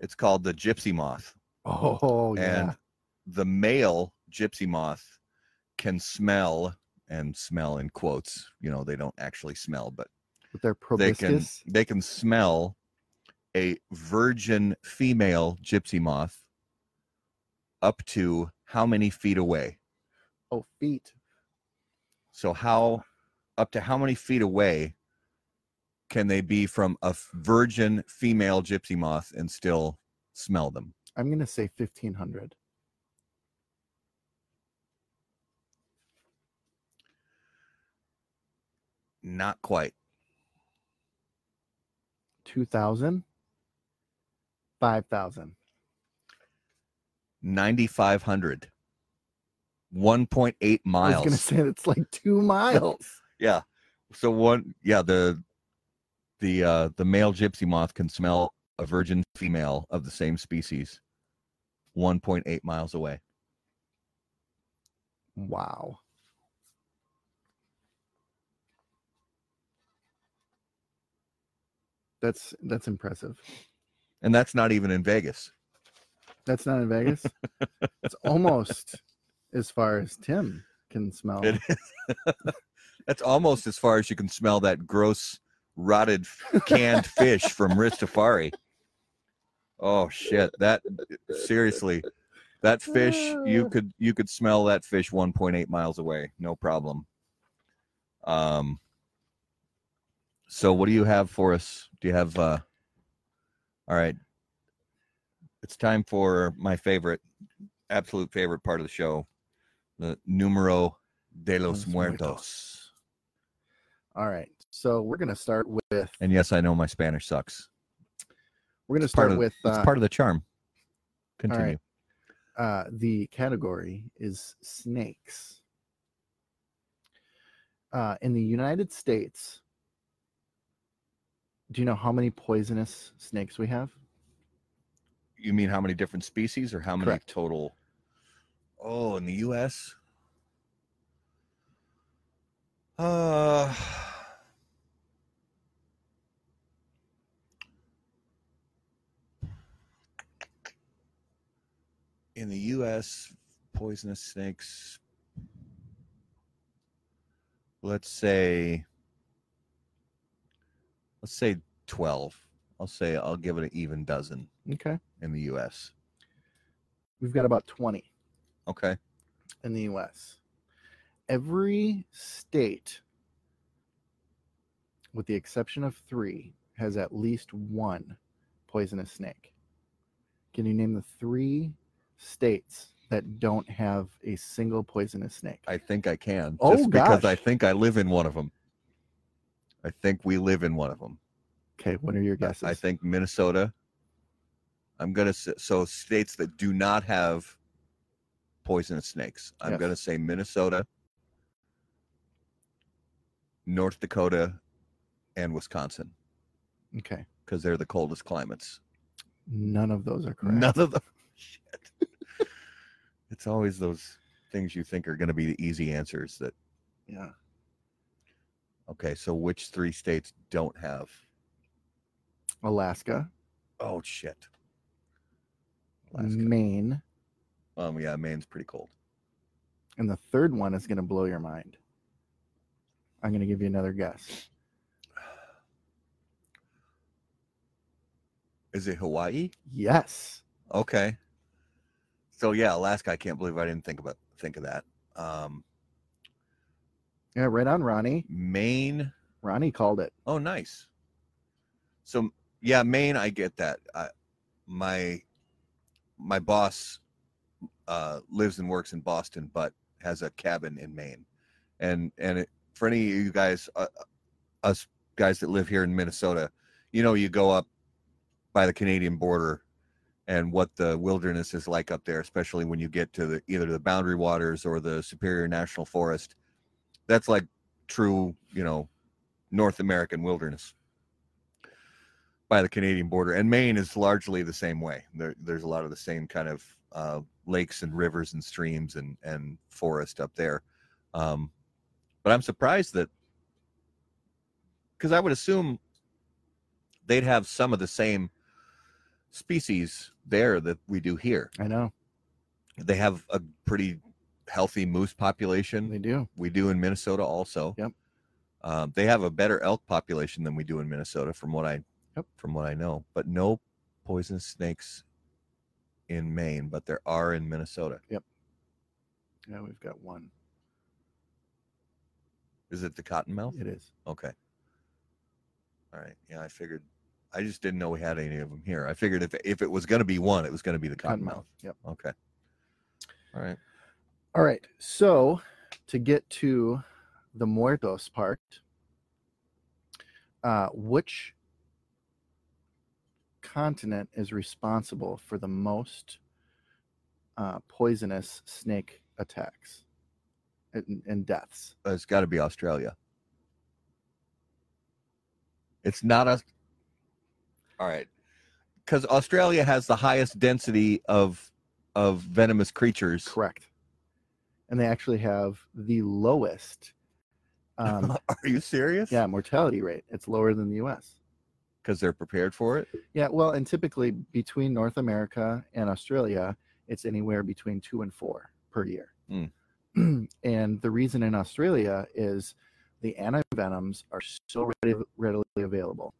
it's called the gypsy moth, Oh, oh yeah. and the male gypsy moth can smell and smell in quotes. You know, they don't actually smell, but With their they can proboscis. they can smell a virgin female gypsy moth up to how many feet away Oh, feet. so how up to how many feet away can they be from a virgin female gypsy moth and still smell them I'm gonna say fifteen hundred. not quite. 2000 5000 9500 1.8 miles. i was gonna say it's like two miles. Yeah. So one yeah the the uh the male gypsy moth can smell a virgin female of the same species 1.8 miles away. Wow. That's that's impressive. And that's not even in vegas. That's not in vegas? It's almost as far as tim can smell. It is. That's almost as far as you can smell that gross, rotted, canned fish from Ristafari. Oh shit! That seriously, that fish you could you could smell that fish 1.8 miles away, no problem. Um. So what do you have for us? Do you have? uh All right. It's time for my favorite, absolute favorite part of the show, the numero de los Los muertos. all right so we're gonna start with And yes, I know my Spanish sucks. We're gonna start of with it's uh, part of the charm. Continue. right. uh, the category is snakes. Uh, in the United States, do you know how many poisonous snakes we have? You mean how many different species or how many Correct. total? Oh, in the U.S. Uh, in the U.S., poisonous snakes. Let's say. Let's say twelve. I'll say I'll give it an even dozen Okay. in the U.S. We've got about 20 Okay. in the US. Every state, with the exception of three, has at least one poisonous snake. Can you name the three states that don't have a single poisonous snake? I think I can. Oh, just because I think I live in one of them. I think we live in one of them. Okay, what are your guesses? I think Minnesota. I'm gonna say so states that do not have poisonous snakes. I'm Yes. gonna say Minnesota, North Dakota, and Wisconsin Okay, because they're the coldest climates. none of those are correct. None of them. Shit. It's always those things you think are going to be the easy answers that Yeah. okay so which three states don't have Alaska, oh shit Alaska. Maine, um yeah maine's pretty cold and the third one is going to blow your mind. I'm going to give you another guess. is it hawaii Yes. okay so yeah alaska i can't believe i didn't think about think of that um Yeah, right on, Ronnie. maine Ronnie called it. Oh, nice. So yeah, Maine, I get that. I, my my boss uh, lives and works in Boston, but has a cabin in Maine, and and it, for any of you guys, uh, us guys that live here in Minnesota, you know, you go up by the Canadian border, and what the wilderness is like up there, especially when you get to the either the Boundary Waters or the Superior National Forest. That's like true, you know, North American wilderness by the Canadian border. And Maine is largely the same way. There, there's a lot of the same kind of uh, lakes and rivers and streams and, and forest up there. Um, but I'm surprised that because I would assume they'd have some of the same species there that we do here. I know. They have a pretty healthy moose population They do. we do in Minnesota also. Yep. Um, they have a better elk population than we do in Minnesota, from what I Yep. from what I know. But no poisonous snakes in Maine, but there are in Minnesota. Yep. Yeah, we've got one. Is it the cottonmouth? It is. Okay. All right. Yeah, I figured. I just didn't know we had any of them here. I figured if if it was going to be one, it was going to be the cottonmouth. Yep. Okay. All right. All right. So to get to the Muertos part, uh, which continent is responsible for the most uh, poisonous snake attacks and, and deaths? Uh, It's got to be Australia. It's not a. All right, because Australia has the highest density of of venomous creatures. Correct. And they actually have the lowest, um, Are you serious? yeah, mortality rate. It's lower than the U.S. because they're prepared for it. Yeah, well, and typically between North America and Australia, it's anywhere between two and four per year. and the reason in Australia is the antivenoms are so readily, readily available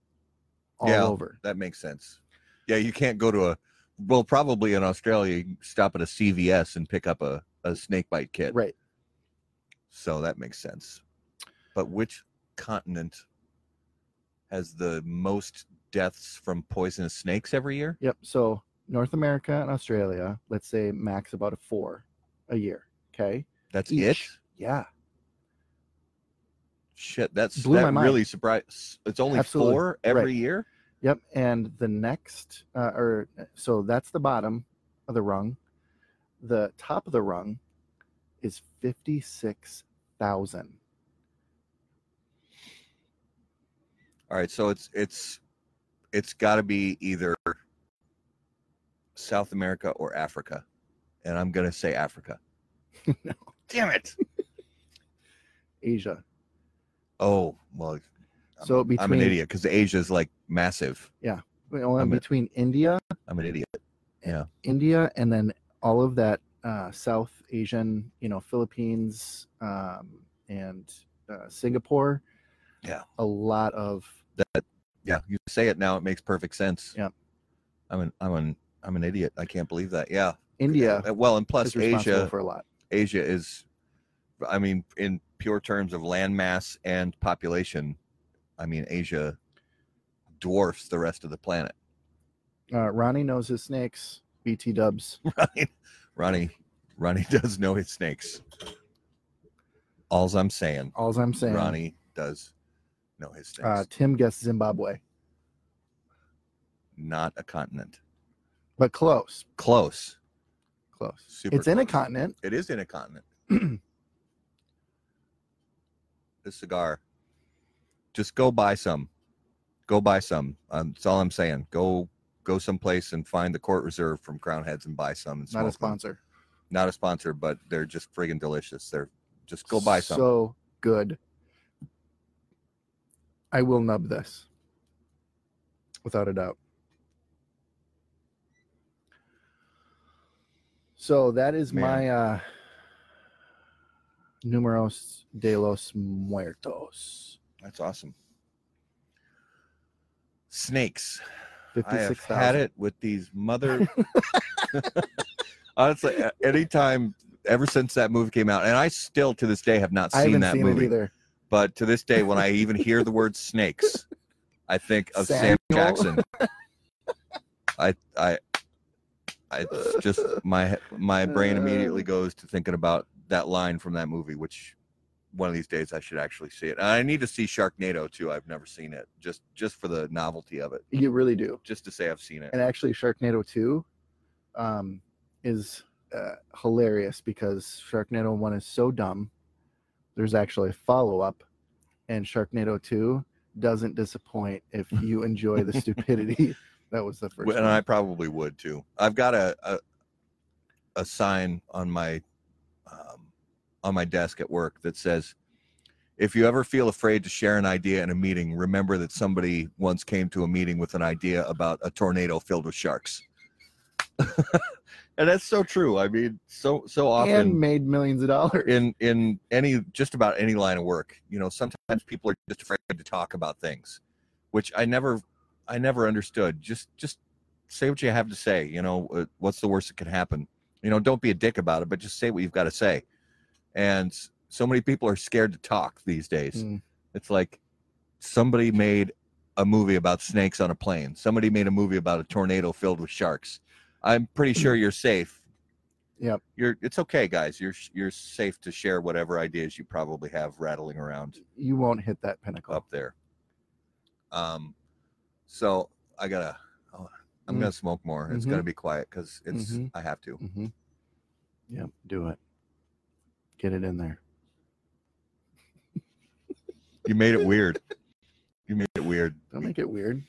all Yeah. over. That makes sense. Yeah, you can't go to a. Well, probably in Australia, you stop at a CVS and pick up a, a snake bite kit. Right. So that makes sense. But which continent has the most deaths from poisonous snakes every year? Yep. So North America and Australia, let's say max about a four a year. Okay. That's Each. it. Yeah. Shit, that's Blew my mind. really surprised. It's only Absolutely. four every Right. year. Yep. And the next, uh, or so that's the bottom of the rung. The top of the rung is 56,000. All right, so it's it's it's got to be either South America or Africa, and I'm gonna say Africa. No. Damn it! Asia. Oh well, I'm, So I'm an idiot because Asia is like massive. well, I'm a- between India, I'm an idiot. Yeah. India, and then all of that uh, South Asian, you know, Philippines um, and uh, Singapore. Yeah. A lot of that. Yeah, you say it now, it makes perfect sense. Yeah, I'm an I'm an I'm an idiot. I can't believe that. Yeah. India Well, and plus Asia for a lot. Asia is, I mean, in pure terms of land mass and population, I mean, Asia dwarfs the rest of the planet. Uh, Ronnie knows his snakes. BT Dubs. Ronnie, Ronnie, Ronnie does know his snakes. All's I'm saying, All's I'm saying. Ronnie does know his snakes. Uh, Tim guessed Zimbabwe, Not a continent. but close. Close. Close. Super. it's in a continent. It is in a continent. this cigar. Just go buy some. Go buy some. Um, that's all I'm saying. Go go someplace and find the Court Reserve from Crowned Heads and buy some. And Not a them. sponsor. Not a sponsor, but they're just friggin' delicious. They're just go buy some. So good. I will nub this. Without a doubt. So that is Man. my uh Numeros de los Muertos. That's awesome. Snakes. 56, I have had it with these mother. Honestly, anytime ever since that movie came out, and I still to this day have not seen that seen movie. it either. But to this day, when I even hear the word snakes, I think of Sam Jackson. I I I it's just my my brain immediately goes to thinking about that line from that movie, which one of these days I should actually see it. And I need to see Sharknado too. I've never seen it, just just for the novelty of it, You really do. just to say I've seen it. and actually Sharknado 2 um, is uh, hilarious because Sharknado 1 is so dumb. There's actually a follow up, and Sharknado 2 doesn't disappoint if you enjoy the stupidity that was the first Well, one. and I probably would too. I've got a a, a sign on my um, on my desk at work that says, "If you ever feel afraid to share an idea in a meeting, remember that somebody once came to a meeting with an idea about a tornado filled with sharks." and that's so true. I mean, so so often and made millions of dollars. in in any just about any line of work you know sometimes people are just afraid to talk about things which i never i never understood just just say what you have to say you know uh, what's the worst that could happen you know don't be a dick about it but just say what you've got to say and so many people are scared to talk these days Mm. it's like somebody made a movie about snakes on a plane somebody made a movie about a tornado filled with sharks i'm pretty sure you're safe Yep. you're it's okay guys you're you're safe to share whatever ideas you probably have rattling around You won't hit that pinnacle. up there um so i gotta oh, i'm Mm. gonna smoke more it's Mhm. gonna be quiet because it's Mhm. i have to hmm Yep, do it. Get it in there. you made it weird. You made it weird. Don't make it weird.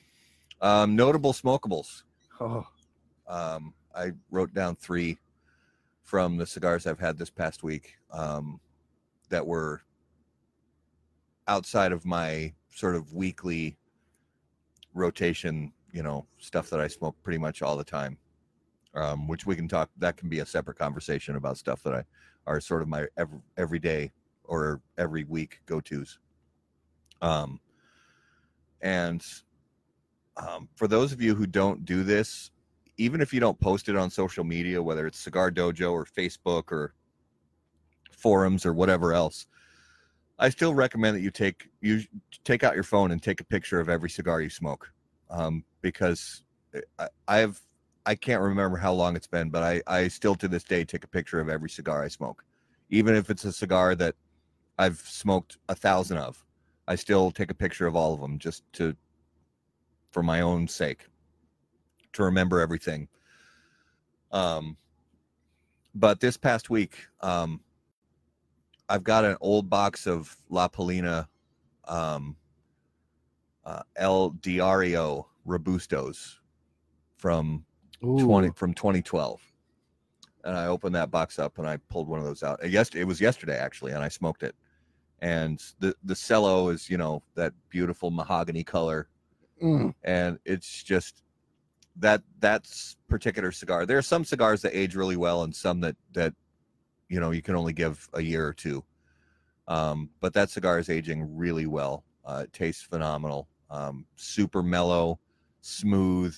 um notable smokables. Oh, um i wrote down three from the cigars i've had this past week um that were outside of my sort of weekly rotation you know stuff that i smoke pretty much all the time um which we can talk that can be a separate conversation about stuff that i are sort of my every, everyday or every week go-to's. Um and um, for those of you who don't do this even if you don't post it on social media whether it's cigar dojo or facebook or forums or whatever else i still recommend that you take you take out your phone and take a picture of every cigar you smoke. Um, because I, i've i can't remember how long it's been but i i still to this day take a picture of every cigar i smoke even if it's a cigar that i've smoked a thousand of i still take a picture of all of them just to for my own sake to remember everything. Um, but this past week, um, I've got an old box of La Palina um, uh, El Diario Robustos from Ooh. 20 from 2012 and i opened that box up and i pulled one of those out. Yes it was yesterday actually and i smoked it. And the the cello is you know that beautiful mahogany color. Mm. and it's just that that's particular cigar. There are some cigars that age really well and some that that you know you can only give a year or two. Um, but that cigar is aging really well. Uh, it tastes phenomenal. Um, super mellow smooth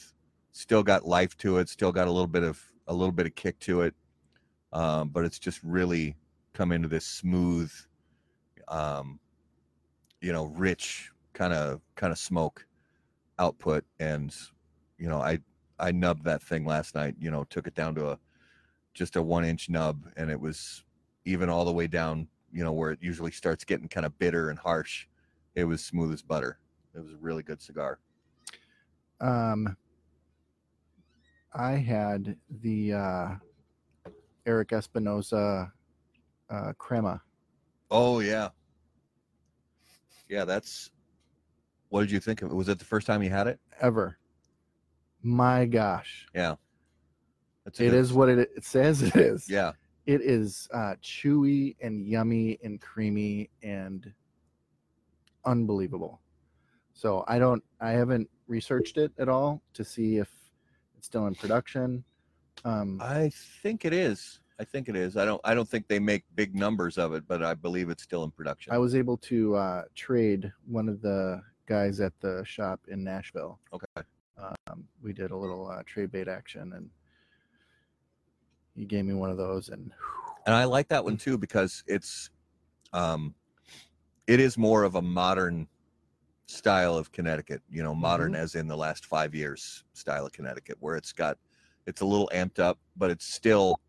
still got life to it still got a little bit of a little bit of kick to it um, but it's just really come into this smooth um, you know rich kind of kind of smoke output. And you know i i nubbed that thing last night you know took it down to a just a one inch nub and it was even all the way down you know where it usually starts getting kind of bitter and harsh it was smooth as butter. It was a really good cigar. Um, I had the uh, Erik Espinosa uh, crema. oh yeah yeah that's what did you think of it was it the first time you had it Ever My gosh, That's a it is what it, it says it is. Yeah. It is uh, chewy and yummy and creamy and unbelievable. So I don't, I haven't researched it at all to see if it's still in production. Um, I think it is. I think it is. I don't. I don't think they make big numbers of it, but I believe it's still in production. I was able to uh, trade one of the guys at the shop in Nashville. okay. Um, we did a little uh, trade bait action, and he gave me one of those. And And I like that one too because it's, um, it is more of a modern style of Connecticut. You know, modern as in the last five years style of Connecticut, where it's got, it's a little amped up, but it's still,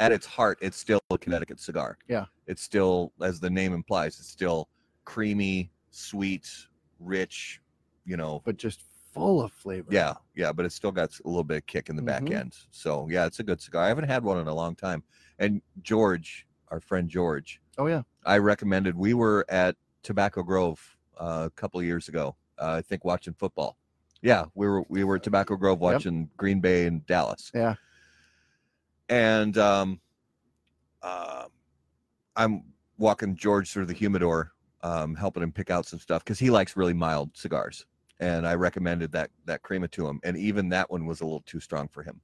at its heart, it's still a Connecticut cigar. Yeah. It's still, as the name implies, it's still creamy, sweet, rich. You know, but just full of flavor. Yeah, yeah, but it's still got a little bit of kick in the back Mhm. end. So yeah, it's a good cigar. I haven't had one in a long time. And George, our friend George, Oh yeah. I recommended. We were at Tobacco Grove uh, a couple of years ago. Uh, I think watching football. Yeah, we were we were at Tobacco Grove watching Green Bay and Dallas. Yeah. And um, uh, I'm walking George through the humidor, um, helping him pick out some stuff because he likes really mild cigars. And I recommended that that crema to him, and even that one was a little too strong for him.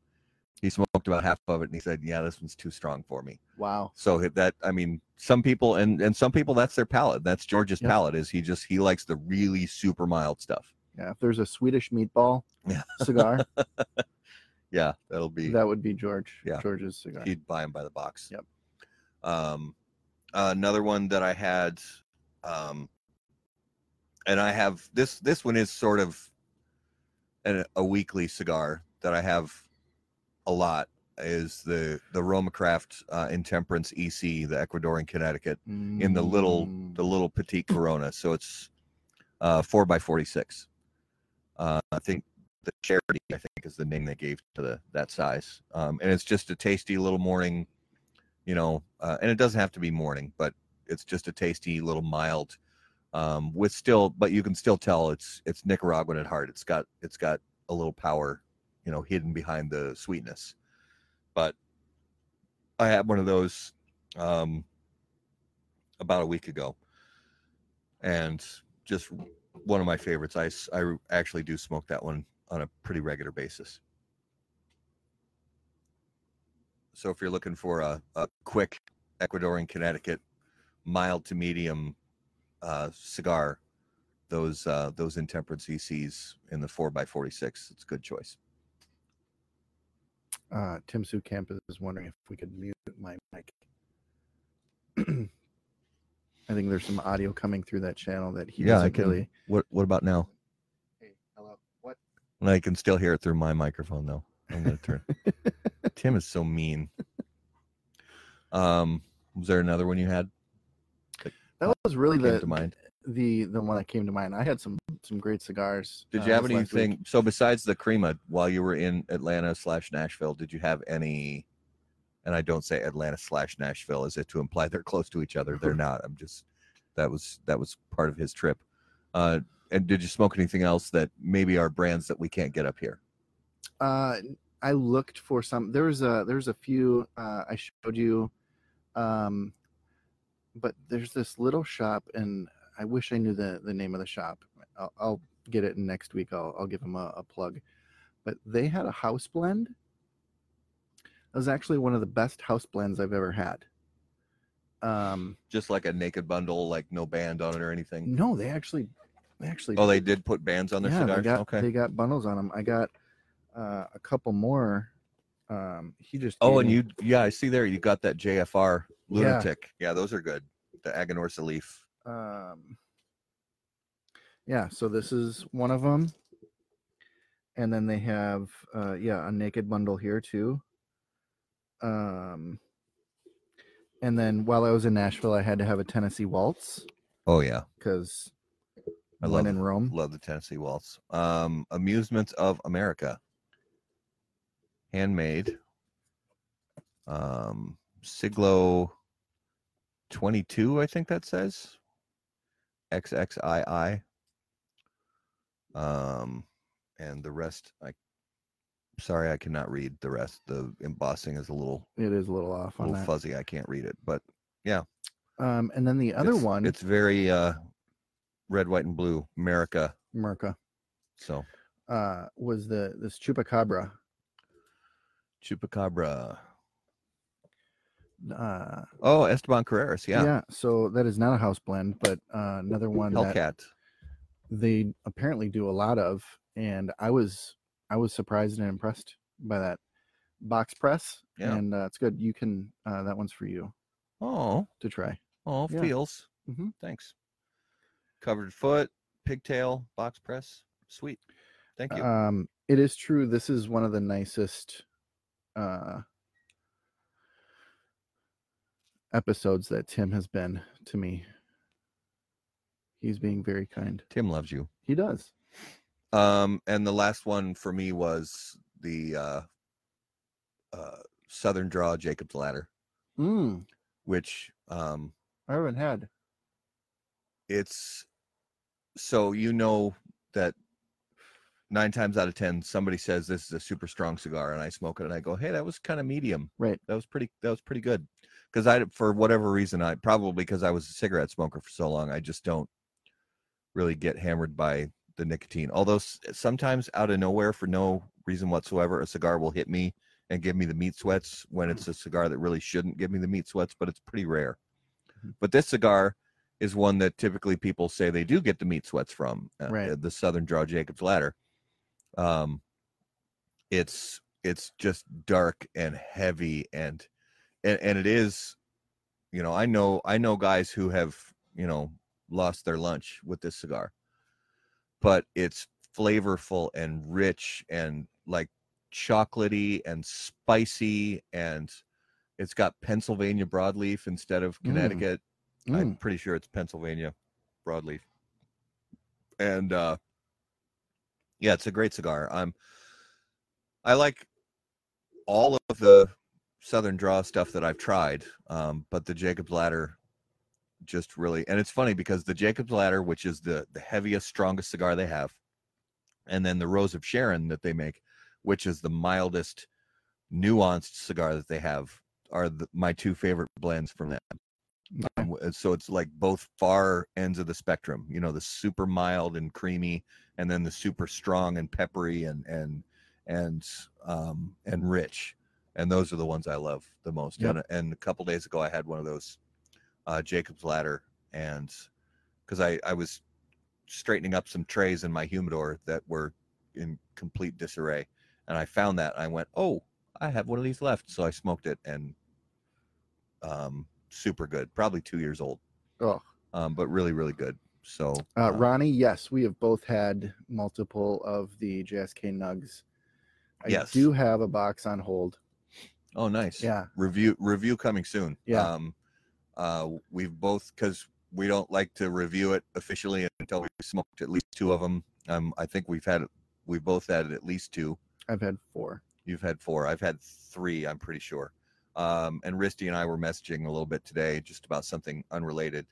He smoked about half of it, and he said, "Yeah, this one's too strong for me." Wow. So that I mean, some people and and some people that's their palate. That's George's Yep. palate. Is he just he likes the really super mild stuff. Yeah. If there's a Swedish meatball Yeah. cigar, Yeah, that'll be that would be George. Yeah. George's cigar. he'd buy him by the box. Yep. Um, another one that I had, um, and I have this. This one is sort of an, a weekly cigar that I have a lot. Is the the Roma Craft uh, Intemperance EC, the Ecuadorian Connecticut, in the little Mm. the little petite Corona. So it's uh, four by forty six. Uh, I think the charity I think is the name they gave to the that size, um, and it's just a tasty little morning, you know, uh, and it doesn't have to be morning, but it's just a tasty little mild, um, with still, but you can still tell it's it's Nicaraguan at heart. It's got it's got a little power, you know, hidden behind the sweetness, but I had one of those um, about a week ago, and just one of my favorites. I, I actually do smoke that one on a pretty regular basis. So if you're looking for a, a quick Ecuadorian Connecticut mild to medium uh, cigar, those uh, those intemperance ECs in the four x forty six, it's a good choice. Uh, Tim Camp is wondering if we could mute my mic. I think there's some audio coming through that channel that he Yeah, I can- really. What what about now? Hey, hello. What? I can still hear it through my microphone though. I'm gonna turn. Tim is so mean. Um, was there another one you had That was really the to mind? The the one that came to mind. I had some some great cigars. Did uh, you have last week. anything? So besides the crema, while you were in Atlanta slash Nashville, did you have any? And I don't say Atlanta slash Nashville as if to imply they're close to each other. They're not. I'm just that was that was part of his trip. Uh, and did you smoke anything else that maybe are brands that we can't get up here? Uh, I looked for some. There was a there's a few uh, I showed you, um, but there's this little shop, and I wish I knew the the name of the shop. I'll, I'll get it next week. I'll I'll give them a, a plug. But they had a house blend. It was actually one of the best house blends I've ever had. Um, Just like a naked bundle, like no band on it or anything. no, they actually, they actually. Oh, they did put bands on their yeah, cigars. they got okay. they got bundles on them. I got uh, a couple more. Um, he just Oh, and me- you, yeah, I see there. You got that JFR Yeah. lunatic. Yeah, those are good. The Aganorsa leaf. Um yeah so this is one of them and then they have uh yeah a naked bundle here too um and then while i was in nashville i had to have a tennessee waltz Oh yeah, because I love in rome Love the Tennessee Waltz. Um, Amusements of America. Handmade. Um, Siglo 22, I think that says. XXII. Um, and the rest, I sorry, I cannot read the rest. The embossing is a little, It is a little off a on little that. fuzzy. I can't read it, but yeah. Um, and then the other it's- one, it's very uh, red, white, and blue, America. America. So uh, was the this chupacabra. chupacabra. Uh, Oh, Esteban Carreras. Yeah, Yeah. So that is not a house blend, but uh, another one that Hellcat. they apparently do a lot of, and I was I was surprised and impressed by that box press. Yeah. And uh, it's good. You can uh, that one's for you Oh, to try. oh, Yeah. feels. Mhm. Thanks. Covered foot, pigtail, box press. Sweet. Thank you. Um, it is true. This is one of the nicest uh, episodes that Tim has been to me. He's being very kind. Tim loves you. He does. Um, and the last one for me was the uh, uh, Southern Draw Jacob's Ladder, Mm, which um, I haven't had. it's so you know that nine times out of ten somebody says this is a super strong cigar and i smoke it and i go hey that was kind of medium Right. that was pretty that was pretty good because i for whatever reason i probably because i was a cigarette smoker for so long i just don't really get hammered by the nicotine although sometimes out of nowhere for no reason whatsoever a cigar will hit me and give me the meat sweats when it's a cigar that really shouldn't give me the meat sweats but it's pretty rare Mhm. but this cigar is one that typically people say they do get the meat sweats from uh, Right. uh, the southern draw jacob's ladder um it's it's just dark and heavy and and, and it is you know i know i know guys who have you know lost their lunch with this cigar but it's flavorful and rich and like chocolatey and spicy and it's got pennsylvania broadleaf instead of Mm. connecticut I'm Mm, pretty sure it's Pennsylvania broadleaf. And uh yeah, it's a great cigar. I'm I like all of the Southern Draw stuff that I've tried, um, but the Jacob's Ladder just really and it's funny because the Jacob's Ladder, which is the the heaviest, strongest cigar they have, and then the Rose of Sharon that they make, which is the mildest, nuanced cigar that they have, are the, my two favorite blends from them. Um, so it's like both far ends of the spectrum you know the super mild and creamy and then the super strong and peppery and and and um and rich and those are the ones i love the most Yep. and, and a couple days ago i had one of those uh jacob's ladder and because i i was straightening up some trays in my humidor that were in complete disarray and i found that and i went oh i have one of these left so i smoked it and um super good probably two years old Oh, um but really really good so uh, uh, Ronnie, yes, we have both had multiple of the JSK nugs. I Yes. do have a box on hold. Oh nice Yeah. review review coming soon Yeah. um uh we've both because we don't like to review it officially until we smoked at least two of them um i think we've had we both had at least two I've had four. You've had four. I've had three, I'm pretty sure. Um, and Risty and I were messaging a little bit today just about something unrelated.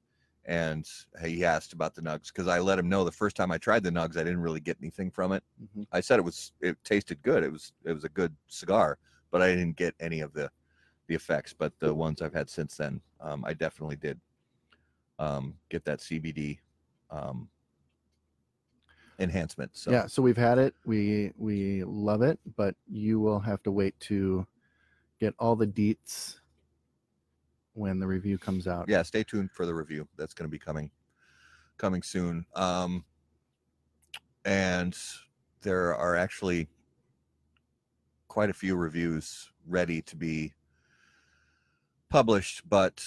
And he asked about the nugs because I let him know the first time I tried the nugs, I didn't really get anything from it. Mhm. I said it was it tasted good. It was it was a good cigar, but I didn't get any of the the effects. But the ones I've had since then, um, I definitely did um, get that CBD um, enhancement. So Yeah, so we've had it. We we love it, but you will have to wait to get all the deets when the review comes out. yeah stay tuned for the review that's going to be coming coming soon um and there are actually quite a few reviews ready to be published but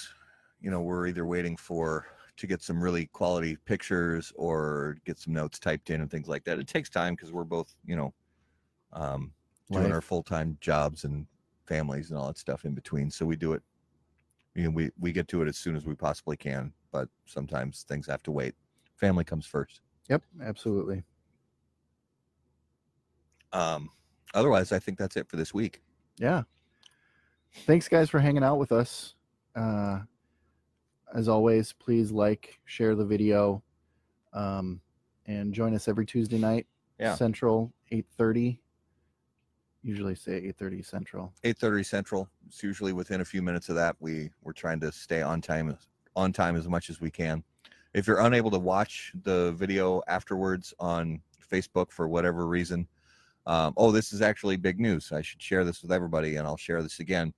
you know we're either waiting for to get some really quality pictures or get some notes typed in and things like that it takes time because we're both you know um doing Life. our full-time jobs and families and all that stuff in between so we do it you know, we we get to it as soon as we possibly can, but sometimes things have to wait. Family comes first. Yep, absolutely. Um, otherwise, I think that's it for this week. Yeah. Thanks guys for hanging out with us. Uh as always, please like, share the video, um, and join us every Tuesday night, Yeah. Central, eight thirty. usually say 8:30 Central. 8:30 Central. It's usually within a few minutes of that. We we're trying to stay on time on time as much as we can. If you're unable to watch the video afterwards on Facebook for whatever reason, um, oh, this is actually big news. I should share this with everybody, and I'll share this again.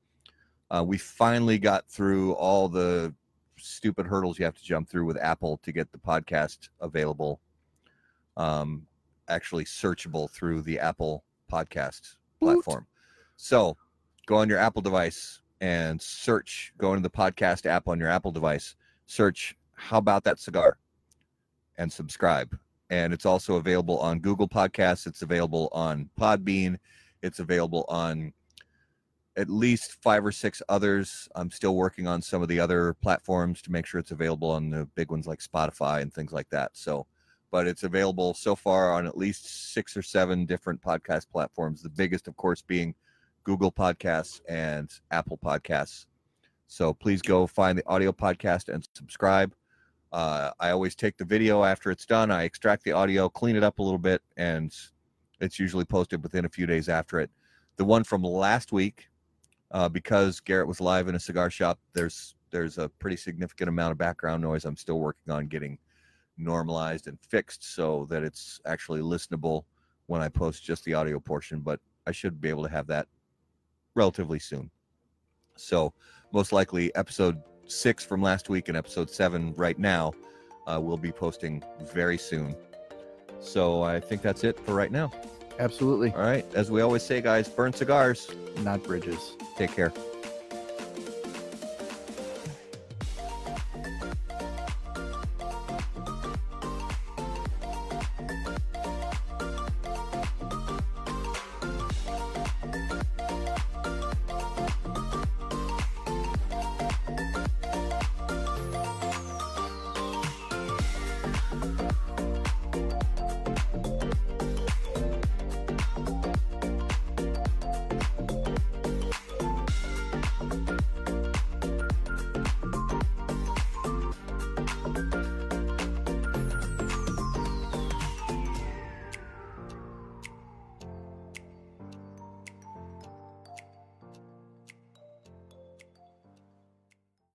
Uh, we finally got through all the stupid hurdles you have to jump through with Apple to get the podcast available, um, actually searchable through the Apple podcast platform. So go on your Apple device and search, go into the podcast app on your Apple device, search How About That Cigar and subscribe. And it's also available on Google Podcasts, it's available on Podbean, it's available on at least five or six others. I'm still working on some of the other platforms to make sure it's available on the big ones like Spotify and things like that. So, but it's available so far on at least six or seven different podcast platforms. The biggest, of course, being Google Podcasts and Apple Podcasts. So please go find the audio podcast and subscribe. Uh, I always take the video after it's done. I extract the audio, clean it up a little bit, and it's usually posted within a few days after it. The one from last week uh, because Garrett was live in a cigar shop. There's there's a pretty significant amount of background noise. I'm still working on getting normalized and fixed so that it's actually listenable when I post just the audio portion. But I should be able to have that relatively soon. So most likely episode six from last week and episode seven right now uh, will be posting very soon. So I think that's it for right now. Absolutely. All right. As we always say, guys, burn cigars. Not bridges. Take care.